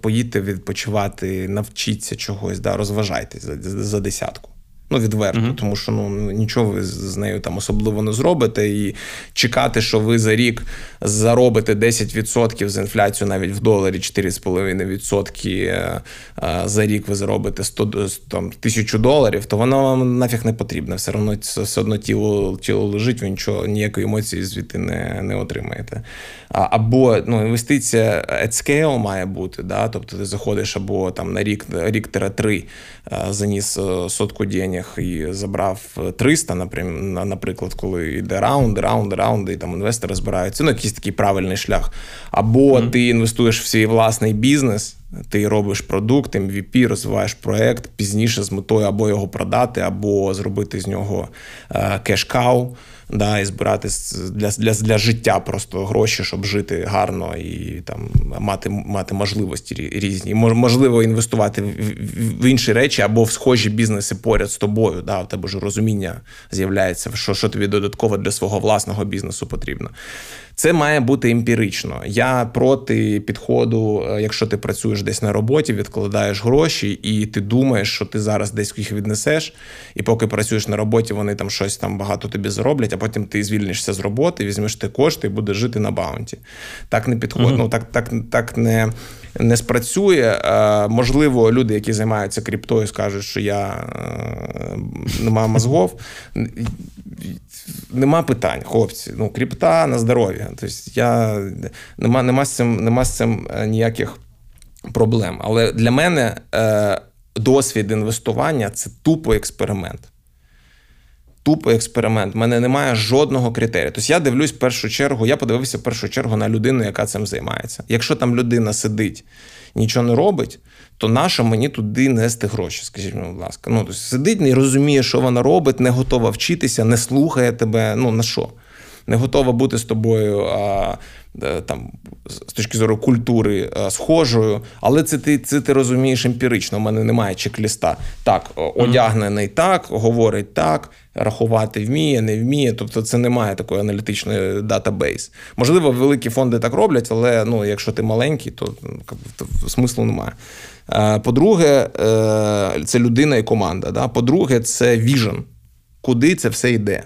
поїдьте відпочивати, навчіться чогось, да, розважайтесь за, за десятку. Ну, відверто, uh-huh. тому що ну нічого ви з нею там особливо не зробите. І чекати, що ви за рік заробите 10% з інфляцію навіть в доларі 4,5% е, е, за рік ви заробите 100, там, тисячу доларів, то воно вам нафіг не потрібно. Все одно все одно тіло тіло лежить, ви нічого ніякої емоції звідти не не отримаєте. Або ну, інвестиція at scale має бути. Да? Тобто ти заходиш або там на рік рік три е, заніс сотку денег і забрав 300, наприклад, коли йде раунд, раунд, раунд, і там інвестори збираються. Ну, якийсь такий правильний шлях. Або mm-hmm. ти інвестуєш в свій власний бізнес. Ти робиш продукт, MVP, розвиваєш проект пізніше з метою або його продати, або зробити з нього cash cow да, і збирати для для, для життя просто гроші, щоб жити гарно і там мати мати можливості різні. Можливо, інвестувати в, інші речі або в схожі бізнеси поряд з тобою. Да, У тебе ж розуміння з'являється, що, що тобі додатково для свого власного бізнесу потрібно. Це має бути емпірично. Я проти підходу, е, якщо ти працюєш десь на роботі, відкладаєш гроші, і ти думаєш, що ти зараз десь їх віднесеш, і поки працюєш на роботі, вони там щось там багато тобі зароблять, потім ти звільнишся з роботи, візьмеш ти кошти і будеш жити на баунті. Так не підходить. Uh-huh. Ну так, так, так не. Не спрацює. Е, можливо, люди, які займаються кріптою, скажуть, що я е, не маю мозгов нема питань, хлопці. Ну, кріпта на здоров'я. Тобто я нема, нема з цим нема з цим е, ніяких проблем. Але для мене е, досвід інвестування це тупо експеримент. Тупо експеримент. У мене немає жодного критерію. Тобто я дивлюсь в першу чергу, я подивився в першу чергу на людину, яка цим займається. Якщо там людина сидить, нічого не робить, то нащо мені туди нести гроші? Скажіть, будь ласка. Ну, тобто Сидить, не розуміє, що вона робить, не готова вчитися, не слухає тебе. Ну на що? Не готова бути з тобою а, е, там, з точки зору культури а, схожою, але це ти це ти розумієш емпірично. У мене немає чек-ліста. Так, одягнений так, говорить так, рахувати вміє, не вміє. Тобто, це немає такої аналітичної database. Можливо, великі фонди так роблять, але ну, якщо ти маленький, то, то смислу немає. Е, по-друге, е, це людина і команда. Да? По-друге, це vision. Куди це все йде?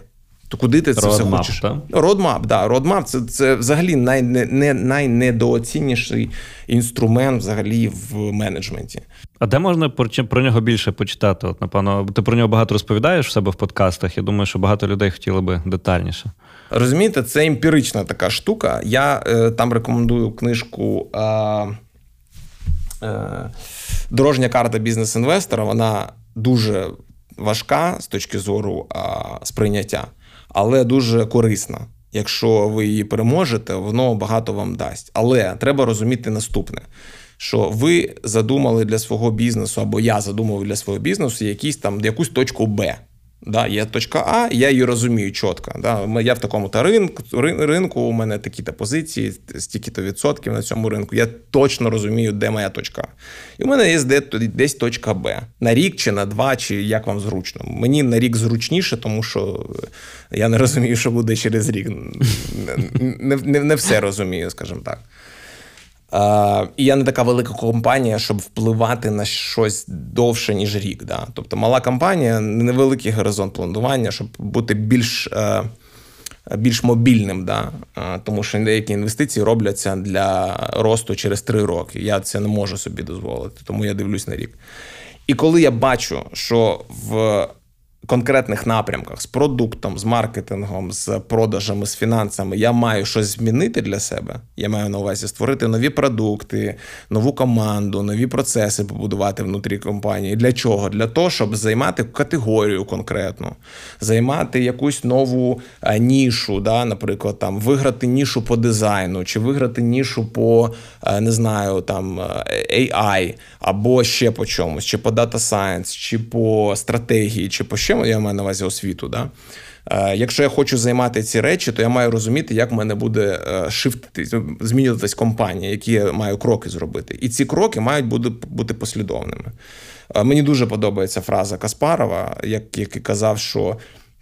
То куди ти це Roadmap, все хочеш? Roadmap, да. Roadmap це це взагалі най, не, найнедооціненіший інструмент взагалі в менеджменті. А де можна про, нього більше почитати? От, напевно, ти про нього багато розповідаєш в себе в подкастах. Я думаю, що багато людей хотіли би детальніше. Розумієте, це емпірична така штука. Я е, там рекомендую книжку. Е, дорожня карта бізнес-інвестора вона дуже важка з точки зору сприйняття, але дуже корисна. Якщо ви її переможете, воно багато вам дасть. Але треба розуміти наступне: що ви задумали для свого бізнесу, або я задумав для свого бізнесу якісь там якусь точку Б. Да, Є точка А, я її розумію чітко. Да. Я в такому-то ринку, ринку, у мене такі-то позиції, стільки-то відсотків на цьому ринку. Я точно розумію, де моя точка. І у мене є десь точка Б. На рік чи на два, чи як вам зручно. Мені на рік зручніше, тому що я не розумію, що буде через рік. Не, не, не все розумію, скажімо так. І я не така велика компанія, щоб впливати на щось довше, ніж рік. Да? Тобто мала компанія, невеликий горизонт планування, щоб бути більш е, більш мобільним. Да? Тому що деякі інвестиції робляться для росту через три роки. Я це не можу собі дозволити, тому я дивлюсь на рік. І коли я бачу, що в конкретних напрямках з продуктом, з маркетингом, з продажами, з фінансами я маю щось змінити для себе. Я маю на увазі створити нові продукти, нову команду, нові процеси побудувати внутрі компанії. Для чого? Для того, щоб займати категорію конкретну, займати якусь нову е, нішу, да, наприклад, там виграти нішу по дизайну, чи виграти нішу по е, не знаю, там е, AI, або ще по чомусь, чи по Data Science, чи по стратегії, чи по ще я маю на увазі освіту. Да? Е, якщо я хочу займати ці речі, то я маю розуміти, як в мене буде шифтитись, змінюватись компанія, які я маю кроки зробити. І ці кроки мають бути бути послідовними. Е, мені дуже подобається фраза Каспарова, який казав, що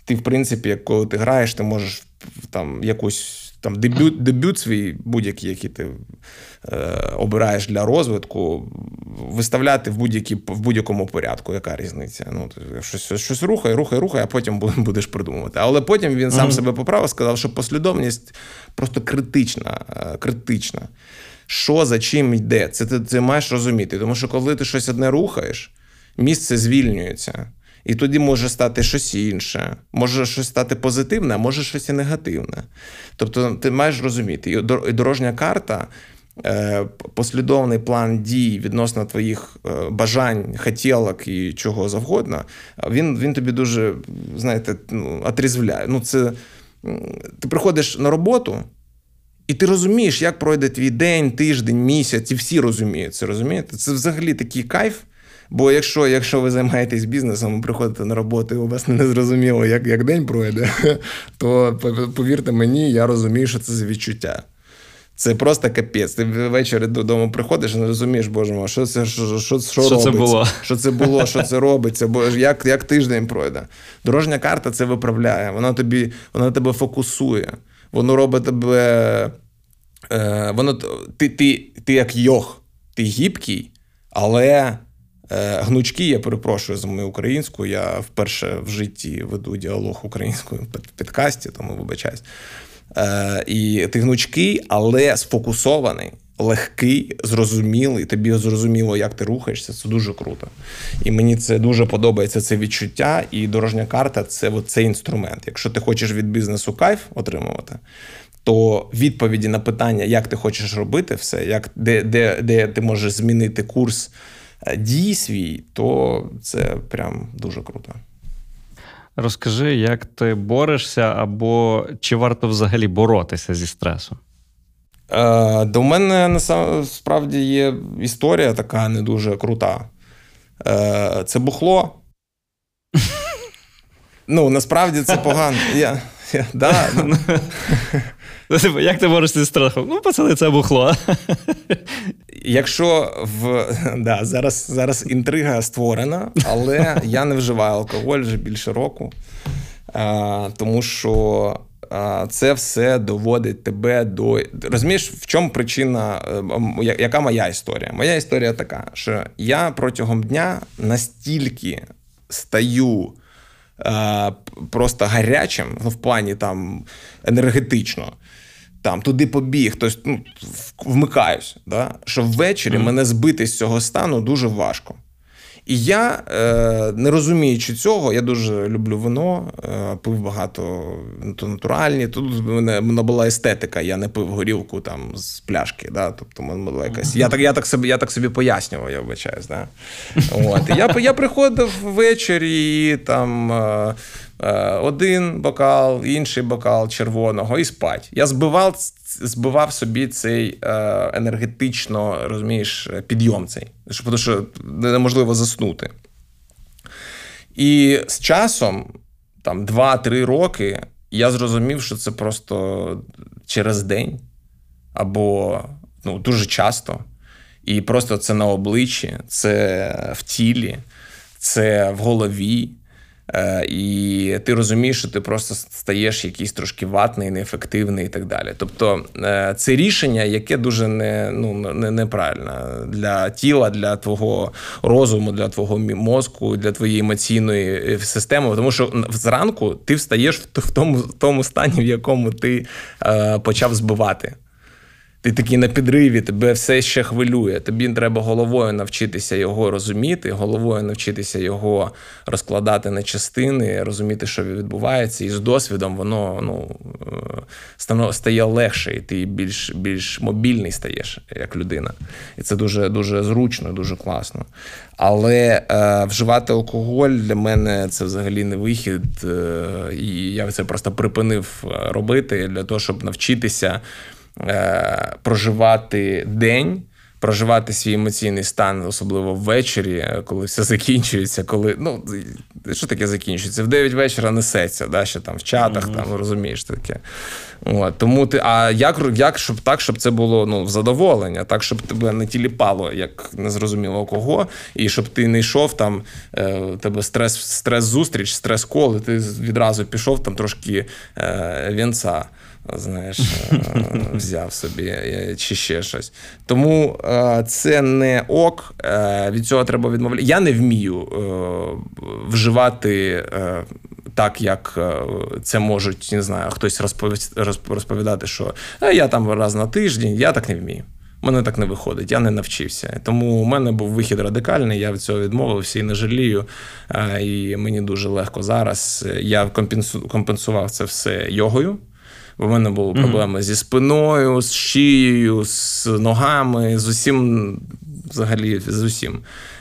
ти, в принципі, коли ти граєш, ти можеш там якусь. Там дебют дебют свій будь-який, який ти е, обираєш для розвитку, виставляти в будь-які в будь-якому порядку, яка різниця. Ну, Щось щось рухає, рухає, рухає, а потім будеш придумувати. Але потім він сам mm-hmm. себе поправив, сказав, що послідовність просто критична. Е, критична. Що за чим йде? Це ти, ти маєш розуміти. Тому що коли ти щось одне рухаєш, місце звільнюється. І тоді може стати щось інше, може щось стати позитивне, а може щось і негативне. Тобто, ти маєш розуміти, і дорожня карта Е, послідовний план дій відносно твоїх е, бажань, хотілок і чого завгодно, він він тобі дуже, знаєте, ну, отрізвляє. Ну, це Ти приходиш на роботу, і ти розумієш, як пройде твій день, тиждень, місяць, і всі розуміють це. розумієте? Це взагалі такий кайф. Бо якщо якщо ви займаєтесь бізнесом, приходите на роботу, і у вас не зрозуміло, як як день пройде, <laughs> то повірте мені, я розумію, що це за відчуття. Це просто капець. Ти ввечері додому приходиш і не розумієш, боже мой, що це що, що, що, що робиться, це було, що це було, що це робиться, бо як як тиждень пройде. Дорожня карта це виправляє, вона тобі, вона тебе фокусує, воно робить тебе. Е, воно, Ти ти, ти як йох, ти гібкий, але е, гнучкий, я перепрошую за мою українську. Я вперше в житті веду діалог українською в підкасті, тому вибачаюсь. Е, І ти гнучкий, але сфокусований, легкий, зрозумілий. Тобі зрозуміло, як ти рухаєшся. Це дуже круто. І мені це дуже подобається це відчуття. І дорожня карта це цей інструмент. Якщо ти хочеш від бізнесу кайф отримувати. То відповіді на питання, як ти хочеш робити все, як де де, де ти можеш змінити курс дій свій, то це прям дуже круто. Розкажи, як ти борешся, або чи варто взагалі боротися зі стресом? Е, До мене насправді є історія така не дуже крута. Е, Це бухло. <laughs> Ну, насправді це погано. Я, да, Ну, типу, як ти борешся зі страхом? Ну, пацани, це бухло. Якщо в да, зараз зараз інтрига створена, але я не вживаю алкоголь вже більше року, а, тому що а, це все доводить тебе до. Розумієш, в чому причина, е, яка моя історія? Моя історія така, що я протягом дня настільки стаю. Просто гарячим, ну, в плані там енергетично, там туди побіг, тобто ну, вмикаюсь. Да? Що ввечері mm. мене збити з цього стану дуже важко. І я, е, не розуміючи цього, я дуже люблю вино, е, пив багато то натуральні. Тут мене, була естетика, я не пив горілку там з пляшки. Да? Тобто була якась. Я так я так собі я так собі пояснював, я вибачаюсь. Да? От. Я я приходив ввечері і там. Е, один бокал, інший бокал червоного і спать. Я збивав збивав собі цей е, енергетично розумієш, підйом цей, тому що неможливо заснути. І з часом, там 2-3 роки, я зрозумів, що це просто через день або ну, дуже часто. І просто це на обличчі, це в тілі, це в голові. Е, і ти розумієш, що ти просто стаєш якийсь трошки ватний, неефективний і так далі. Тобто е, це рішення, яке дуже не, ну, не, неправильне для тіла, для твого розуму, для твого мозку, для твоєї емоційної е, системи. Тому що зранку ти встаєш в тому, в тому стані, в якому ти почав збивати. Ти такий на підриві, тебе все ще хвилює. Тобі треба головою навчитися його розуміти, головою навчитися його розкладати на частини, розуміти, що відбувається, і з досвідом воно ну, стає легше, і ти більш більш мобільний стаєш як людина. І це дуже дуже зручно, дуже класно. Але е, вживати алкоголь для мене це взагалі не вихід. Е, і я це просто припинив е, робити для того, щоб навчитися. Е, проживати день. Проживати свій емоційний стан, особливо ввечері, коли все <laughs> закінчується, коли ну що таке закінчується? В 9 вечора несеться, да, що там в чатах, mm-hmm. там розумієш таке. От, Тому ти, а як як щоб так, щоб це було ну, в задоволення, так, щоб тебе не тіліпало, як незрозуміло кого, і щоб ти не йшов там, е, тебе стрес, стрес-зустріч, стрес-кол, і ти відразу пішов там трошки е, вінца знаєш, е, <laughs> взяв собі е, чи ще щось. Тому е, це не ок. Від цього треба відмовляти. Я не вмію вживати так, як це можуть, не знаю, хтось розповідати, що я там раз на тиждень, я так не вмію. Мене так не виходить, я не навчився. Тому у мене був вихід радикальний, я від цього відмовився і не жалію. І мені дуже легко зараз. Я компенсував це все йогою. Бо в мене були проблеми mm-hmm. зі спиною, з шиєю, з ногами, з усім, взагалі, з усім.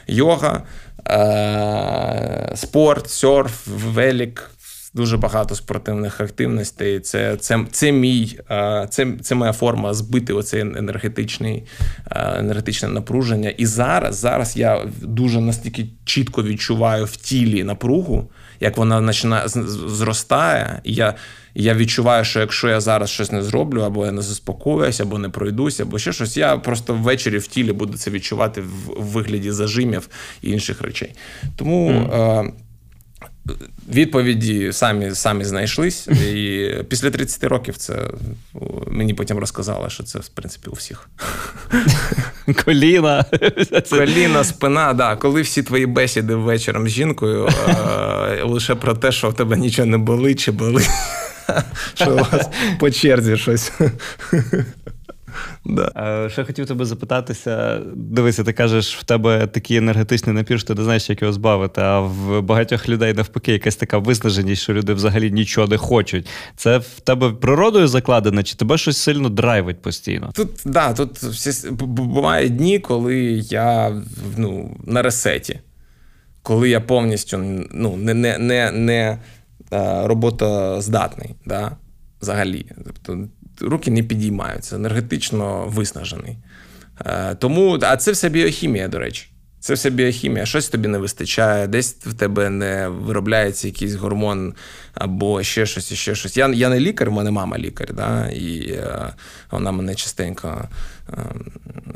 Йога, е- спорт, серф, велик. Дуже багато спортивних активностей. Це це, це мій, е, це це моя форма збити оце енергетичний, е, енергетичне напруження. І зараз зараз я дуже настільки чітко відчуваю в тілі напругу, як вона починає зростає. І я я відчуваю, що якщо я зараз щось не зроблю, або я не заспокоюсь, або не пройдуся, або ще щось, я просто ввечері в тілі буду це відчувати в вигляді зажимів і інших речей. Тому. Mm. Відповіді самі самі знайшлись, і після 30 років це мені потім розказали, що це в принципі у всіх. Коліна, Коліна, спина. да. Коли всі твої бесіди ввечером з жінкою, лише про те, що в тебе нічого не болить чи болить. <laughs> що у вас по черзі щось. <laughs> Да. Ще хотів тебе запитатися: дивися, ти кажеш, в тебе такий енергетичний напір, що ти не знаєш, як його збавити. А в багатьох людей навпаки, якась така виснаженість, що люди взагалі нічого не хочуть. Це в тебе природою закладено, чи тебе щось сильно драйвить постійно? Тут да, тут всі бувають дні, коли я ну, на ресеті, коли я повністю ну, не, не, не, не Е, роботоздатний, да, взагалі. Тобто руки не підіймаються, енергетично виснажений. Е, тому, а це все біохімія, до речі. Це все біохімія, щось тобі не вистачає, десь в тебе не виробляється якийсь гормон або ще щось, ще щось. Я я не лікар, в мене мама лікар, да, і е, вона мене частенько е,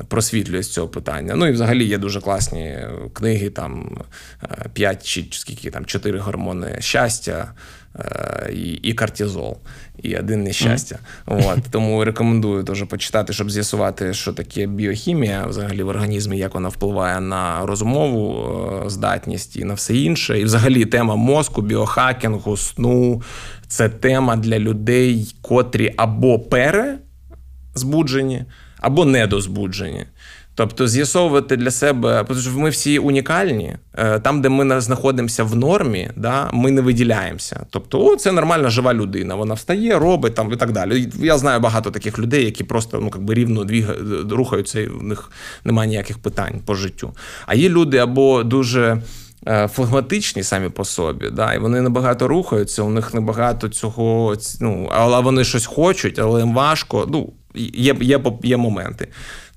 просвітлює з цього питання. Ну і взагалі є дуже класні книги, там 5 чи скільки там 4 гормони щастя. І і кортизол, і один нещастя. Mm. От, Тому рекомендую теж почитати, щоб з'ясувати, що таке біохімія взагалі в організмі, як вона впливає на розумову е, здатність і на все інше. І взагалі тема мозку, біохакінгу, сну це тема для людей, котрі або перезбуджені, або недозбуджені. Тобто з'ясовувати для себе, тому що ми всі унікальні. Е, там, де ми знаходимося в нормі, да, ми не виділяємося. Тобто, о, це нормальна жива людина. Вона встає, робить там і так далі. Я знаю багато таких людей, які просто ну якби рівно дві рухаються, і в них немає ніяких питань по життю. А є люди або дуже. Е, флегматичні самі по собі, да, і вони набагато рухаються, у них небагато цього, ну, але вони щось хочуть, але їм важко. Ну, є, є, є моменти.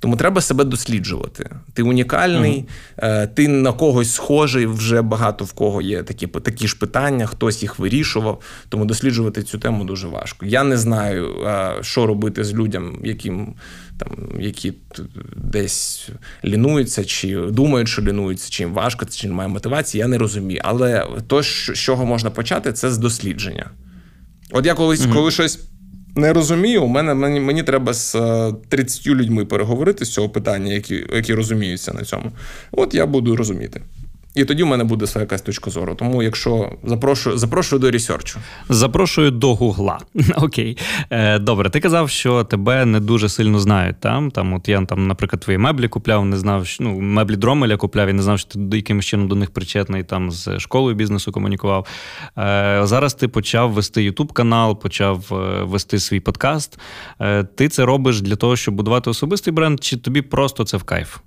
Тому треба себе досліджувати. Ти унікальний, uh-huh. ти на когось схожий. Вже багато в кого є такі такі ж питання, хтось їх вирішував. Тому досліджувати цю тему дуже важко. Я не знаю, е, що робити з людям, яким там які десь лінуються, чи думають, що лінуються, чи їм важко, чи немає мотивації. Я не розумію. Але то, з чого можна почати, це з дослідження. От я колись, uh-huh. коли щось не розумію. У мене мені мені треба з 30 е, людьми переговорити з цього питання, які які розуміються на цьому. От я буду розуміти. І тоді в мене буде своя якась точка зору. Тому, якщо запрошую, запрошую до ресерчу. Запрошую до Гугла. <laughs> Окей. Е, Добре, ти казав, що тебе не дуже сильно знають. Там, там, от я там, наприклад, твої меблі купляв, не знав, що ну, меблі Дромеля купляв і не знав, що ти якимось чином до них причетний там з школою бізнесу комунікував. Е, Зараз ти почав вести Ютуб канал, почав е, вести свій подкаст. Е, Ти це робиш для того, щоб будувати особистий бренд, чи тобі просто це в кайф?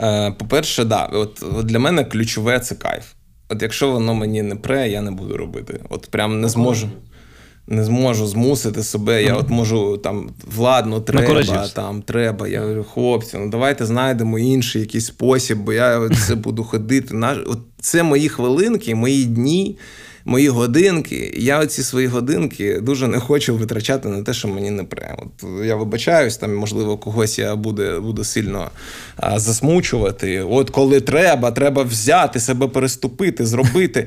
Е, по-перше, да, от, от для мене ключове це кайф. От якщо воно мені не пре, я не буду робити. От прям не зможу. Не зможу змусити себе. Я от можу там владно, треба, там треба. Я говорю, хлопці, ну давайте знайдемо інший якийсь спосіб, бо я це буду ходити. От Це мої хвилинки, мої дні мої годинки. Я оці свої годинки дуже не хочу витрачати на те, що мені не пре. От я вибачаюсь, там можливо когось я буду, буду сильно а, засмучувати. От коли треба, треба взяти себе переступити, зробити.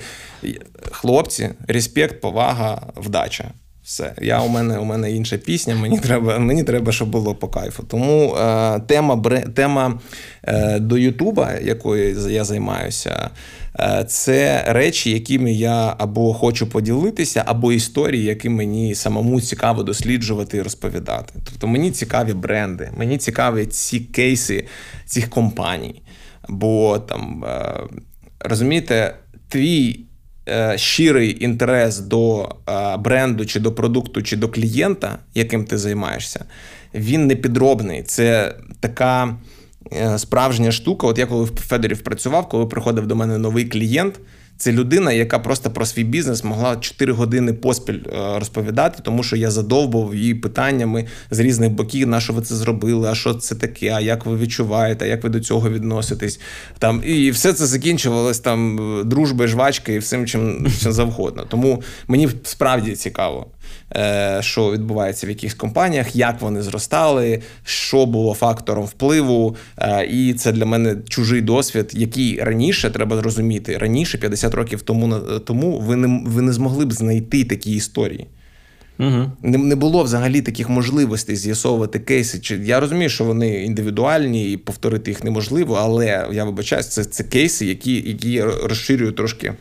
Хлопці, респект, повага, вдача. Все, я у мене у мене інша пісня. Мені треба, мені треба, щоб було по кайфу. Тому е, тема тема е, до Ютуба, якою я займаюся, це речі, якими я або хочу поділитися, або історії, які мені самому цікаво досліджувати і розповідати. Тобто мені цікаві бренди, мені цікаві ці кейси цих компаній. Бо там е, розумієте, твій. Е, щирий інтерес до е, бренду, чи до продукту, чи до клієнта, яким ти займаєшся, він не підробний. Це така е, справжня штука. От я коли в Федорів працював, коли приходив до мене новий клієнт. Це людина, яка просто про свій бізнес могла 4 години поспіль е, розповідати, тому що я задовбав її питаннями з різних боків, на що ви це зробили, а що це таке, а як ви відчуваєте, як ви до цього відноситесь. Там І все це закінчувалось там дружбою, жвачкою і всім чим, чим завгодно. Тому мені справді цікаво. Е, що відбувається в якихось компаніях, як вони зростали, що було фактором впливу. Е, і це для мене чужий досвід, який раніше треба зрозуміти. Раніше, 50 років тому тому ви не ви не змогли б знайти такі історії. Угу. Не не було взагалі таких можливостей з'ясовувати кейси. Чи Я розумію, що вони індивідуальні і повторити їх неможливо, але я вибачаюсь, це це кейси, які які розширюють трошки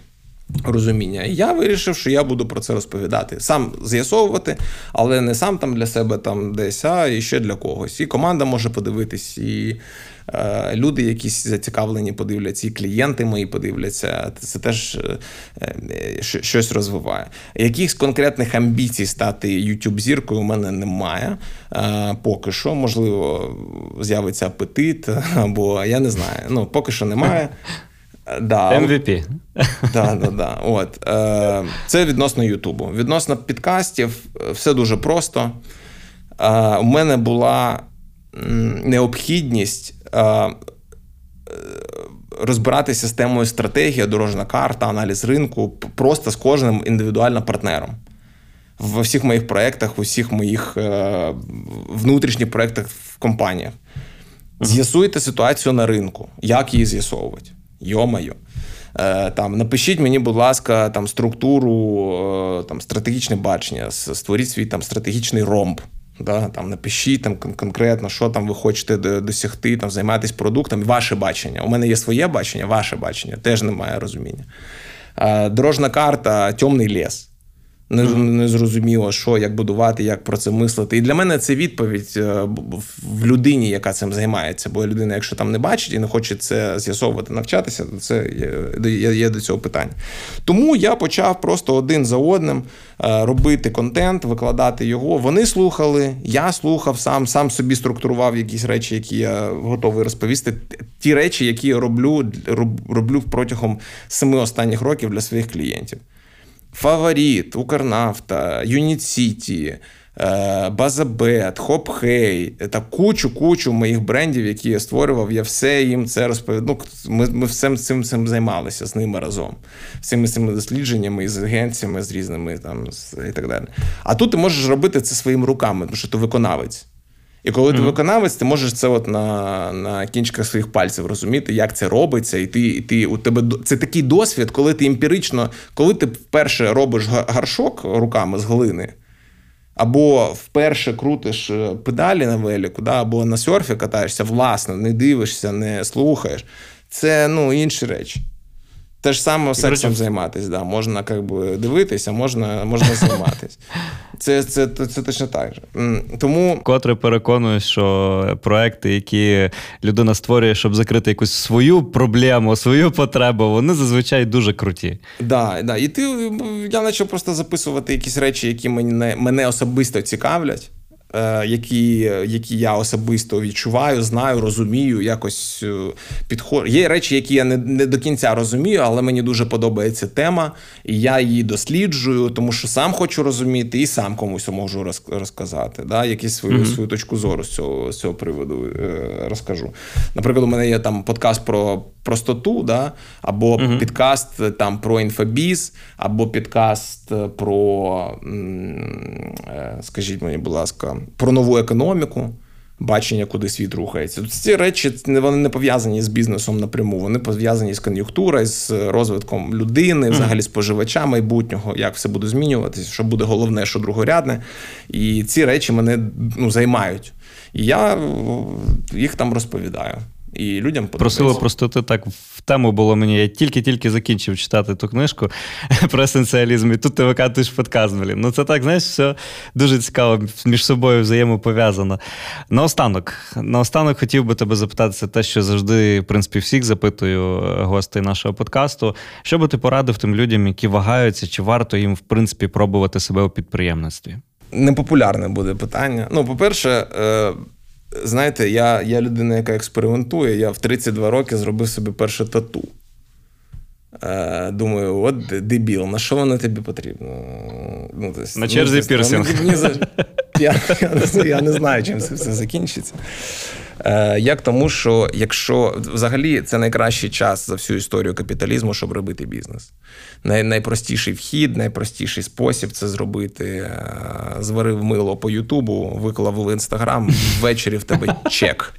розуміння. І я вирішив, що я буду про це розповідати. Сам з'ясовувати, але не сам там для себе там десь, а і ще для когось. І команда може подивитись, і е, люди, якісь зацікавлені, подивляться, і клієнти мої подивляться. Це теж е, е, щось розвиває. Якихось конкретних амбіцій стати youtube зіркою у мене немає. Е, поки що, можливо, з'явиться апетит, <laughs> або я не знаю. Ну, поки що немає. <laughs> Да. MVP. Да, да, да. От. Е, Це відносно Ютубу. Відносно підкастів, все дуже просто. Е, У мене була необхідність е, розбирати системою стратегія, дорожна карта, аналіз ринку просто з кожним індивідуально партнером. В всіх моїх проєктах, в усіх моїх е, внутрішніх проєктах в компаніях. З'ясуйте ситуацію на ринку, як її з'ясовувати. Йомаю. Е, там напишіть мені, будь ласка, там структуру, е, там стратегічне бачення, створіть свій там стратегічний ромб. Да, там Напишіть там конкретно, що там ви хочете досягти, там займатися продуктом. Ваше бачення. У мене є своє бачення, ваше бачення, теж немає розуміння. Е, дорожна карта, темний ліс. Не, не зрозуміло, що як будувати, як про це мислити. І для мене це відповідь е, в людині, яка цим займається. Бо людина, якщо там не бачить і не хоче це з'ясовувати, навчатися, то це є, є, є до цього питання. Тому я почав просто один за одним е, робити контент, викладати його. Вони слухали, я слухав сам, сам собі структурував якісь речі, які я готовий розповісти. Ті речі, які я роблю, роблю протягом семи останніх років для своїх клієнтів. Фаворит, Укрнафта, Юніт Сіті, е, Базабет, Хопхей та кучу-кучу моїх брендів, які я створював, я все їм це розповідав. Ну, Ми ми всім цим цим займалися з ними разом, всіми цими дослідженнями, з агенціями, з різними там і так далі. А тут ти можеш робити це своїми руками, тому що ти виконавець. І коли mm-hmm. ти виконавець, ти можеш це от на на кінчиках своїх пальців розуміти, як це робиться, і ти і ти у тебе це такий досвід, коли ти емпірично, коли ти вперше робиш гаршок руками з глини, або вперше крутиш е, педалі на велику, да, або на серфі катаєшся, власне, не дивишся, не слухаєш. Це ну, інші речі. Те ж саме сексом займатися. Да. Можна как би, дивитися, можна можна займатися. <laughs> Це це, це, це точно так же. Тому... Котре переконую, що проекти, які людина створює, щоб закрити якусь свою проблему, свою потребу, вони зазвичай дуже круті. Да, да. І ти я почав просто записувати якісь речі, які мене, мене особисто цікавлять. Е, які які я особисто відчуваю, знаю, розумію, якось е, підходжу. Є речі, які я не не до кінця розумію, але мені дуже подобається тема, і я її досліджую, тому що сам хочу розуміти і сам комусь можу розказати. Да? Якісь свою mm-hmm. свою точку зору з цього з цього приводу е, розкажу. Наприклад, у мене є там подкаст про простоту, да? або uh-huh. підкаст там про інфобіз, або підкаст про, скажіть мені, будь ласка, про нову економіку. бачення, куди світ рухається. Ці речі вони не пов'язані з бізнесом напряму, вони пов'язані з кон'юнктурою, з розвитком людини, взагалі споживача майбутнього, як все буде змінюватися, що буде головне, що другорядне. І ці речі мене ну, займають. І я їх там розповідаю і людям подобається. Просили просто ти так в тему було мені. Я тільки-тільки закінчив читати ту книжку <laughs> про есенціалізм, і тут ти викатуєш подкаст, блін. Ну це так, знаєш, все дуже цікаво, між собою взаємопов'язано. Наостанок, наостанок хотів би тебе запитатися те, що завжди, в принципі, всіх запитую е, гостей нашого подкасту. Що би ти порадив тим людям, які вагаються, чи варто їм, в принципі, пробувати себе у підприємництві? Непопулярне буде питання. Ну, по-перше, е, знаєте, я я людина, яка експериментує. Я в 32 роки зробив собі перше тату. Е, Думаю, от дебіл, на що воно тобі потрібно? Ну, то, На черзі ну, пірсинг. Я, я, я не знаю, чим це все закінчиться. Е, Як тому, що якщо взагалі це найкращий час за всю історію капіталізму, щоб робити бізнес. Най, Найпростіший вхід, найпростіший спосіб це зробити. Е, зварив мило по Ютубу, виклав в інстаграм, ввечері в тебе чек.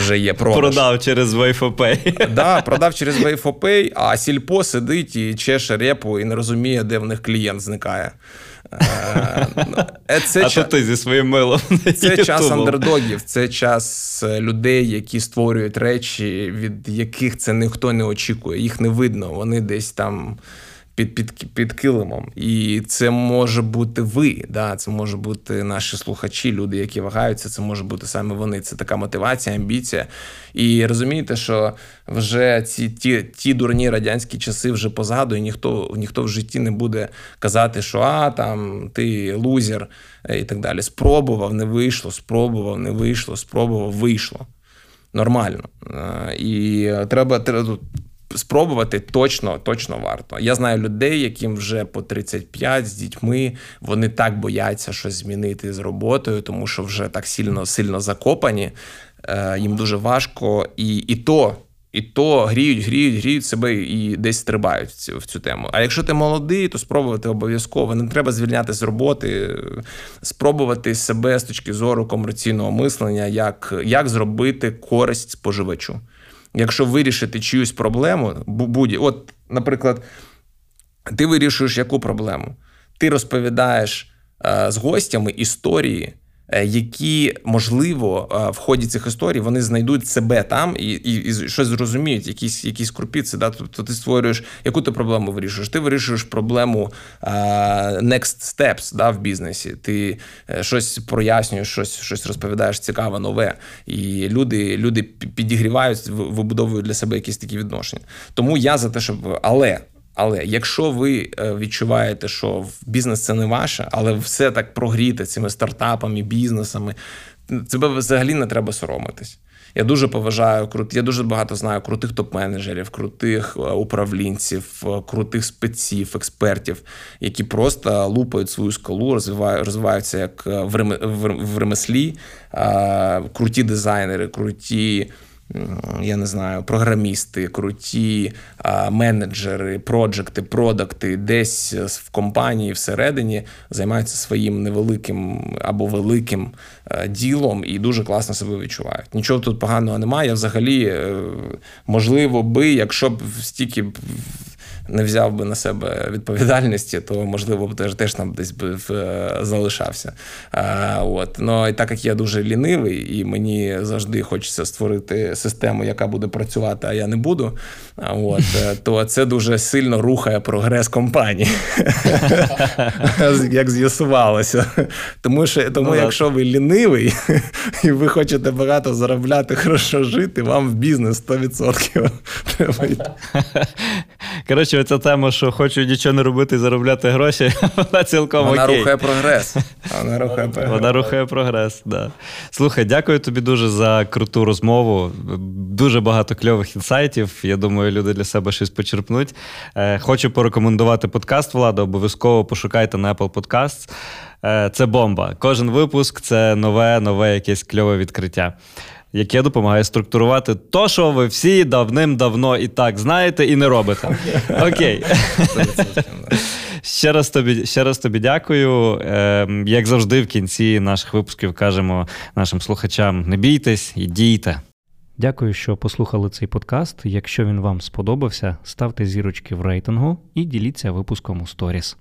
Вже є продаж. Продав через WayFoPay. Да, продав через WayFoPay, а сільпо сидить і чеше репу і не розуміє, де в них клієнт зникає. Е, це А то ти зі своїм милом. Це час андердогів, це час е, людей, які створюють речі, від яких це ніхто не очікує. Їх не видно. Вони десь там під під, під килимом. І це може бути ви, да, це може бути наші слухачі, люди, які вагаються, це може бути саме вони. Це така мотивація, амбіція. І розумієте, що вже ці ті ті дурні радянські часи вже позаду, і ніхто ніхто в житті не буде казати, що а там ти лузер і так далі. Спробував, не вийшло, спробував, не вийшло, спробував, вийшло. Нормально. І треба спробувати точно точно варто. Я знаю людей, яким вже по 35 з дітьми вони так бояться щось змінити з роботою, тому що вже так сильно сильно закопані. Е, їм дуже важко, і, і то. І то гріють, гріють, гріють себе і десь стрибають в цю в цю тему. А якщо ти молодий, то спробувати обов'язково. Не треба звільняти з роботи, спробувати себе з точки зору комерційного мислення, як як зробити користь споживачу якщо вирішити чиюсь проблему, будь от, наприклад, ти вирішуєш яку проблему? Ти розповідаєш е, з гостями історії. Е, які можливо е, в ході цих історій вони знайдуть себе там і і, і щось зрозуміють, якісь якісь крупіці. Да? Тобто ти створюєш, яку ти проблему вирішуєш? Ти вирішуєш проблему uh, next steps да, в бізнесі. Ти щось прояснюєш, щось щось розповідаєш цікаве, нове. І люди люди підігрівають, вибудовують для себе якісь такі відношення. Тому я за те, щоб але. Але якщо ви е, відчуваєте, що бізнес це не ваше, але все так прогріте цими стартапами, бізнесами, тебе взагалі не треба соромитись. Я дуже поважаю крут. Я дуже багато знаю крутих топ-менеджерів, крутих е, управлінців, е, крутих спеців, експертів, які просто лупають свою скалу, розвивають, розвиваються як в ремеслі, круті дизайнери, круті я не знаю, програмісти, круті менеджери, проджекти, продакти десь в компанії всередині займаються своїм невеликим або великим е, ділом і дуже класно себе відчувають. Нічого тут поганого немає. Взагалі, е, можливо би, якщо б стільки не взяв би на себе відповідальності, то можливо б теж теж там десь би е, залишався. А, от. Ну і так як я дуже лінивий, і мені завжди хочеться створити систему, яка буде працювати, а я не буду. А, от, е, то це дуже сильно рухає прогрес компанії, як з'ясувалося. Тому що тому, ну, якщо ви лінивий <laughs> і ви хочете багато заробляти, хорошо жити, вам в бізнес 100% треба йти. Коротше, оця тема, що хочу нічого не робити і заробляти гроші, <laughs> вона цілком вона окей. рухає прогрес. Вона рухає прогрес. Вона рухає прогрес, да. Слухай, дякую тобі дуже за круту розмову. Дуже багато кльових інсайтів. Я думаю, люди для себе щось почерпнуть. Е, хочу порекомендувати подкаст Влада. Обов'язково пошукайте на Apple Podcasts. Е, це бомба. Кожен випуск це нове, нове якесь кльове відкриття яке допомагає структурувати то, що ви всі давним-давно і так знаєте, і не робите. Окей. Ще раз тобі ще раз тобі дякую. Е, Як завжди, в кінці наших випусків кажемо нашим слухачам: не бійтесь і дійте. Дякую, що послухали цей подкаст. Якщо він вам сподобався, ставте зірочки в рейтингу і діліться випуском у сторіс.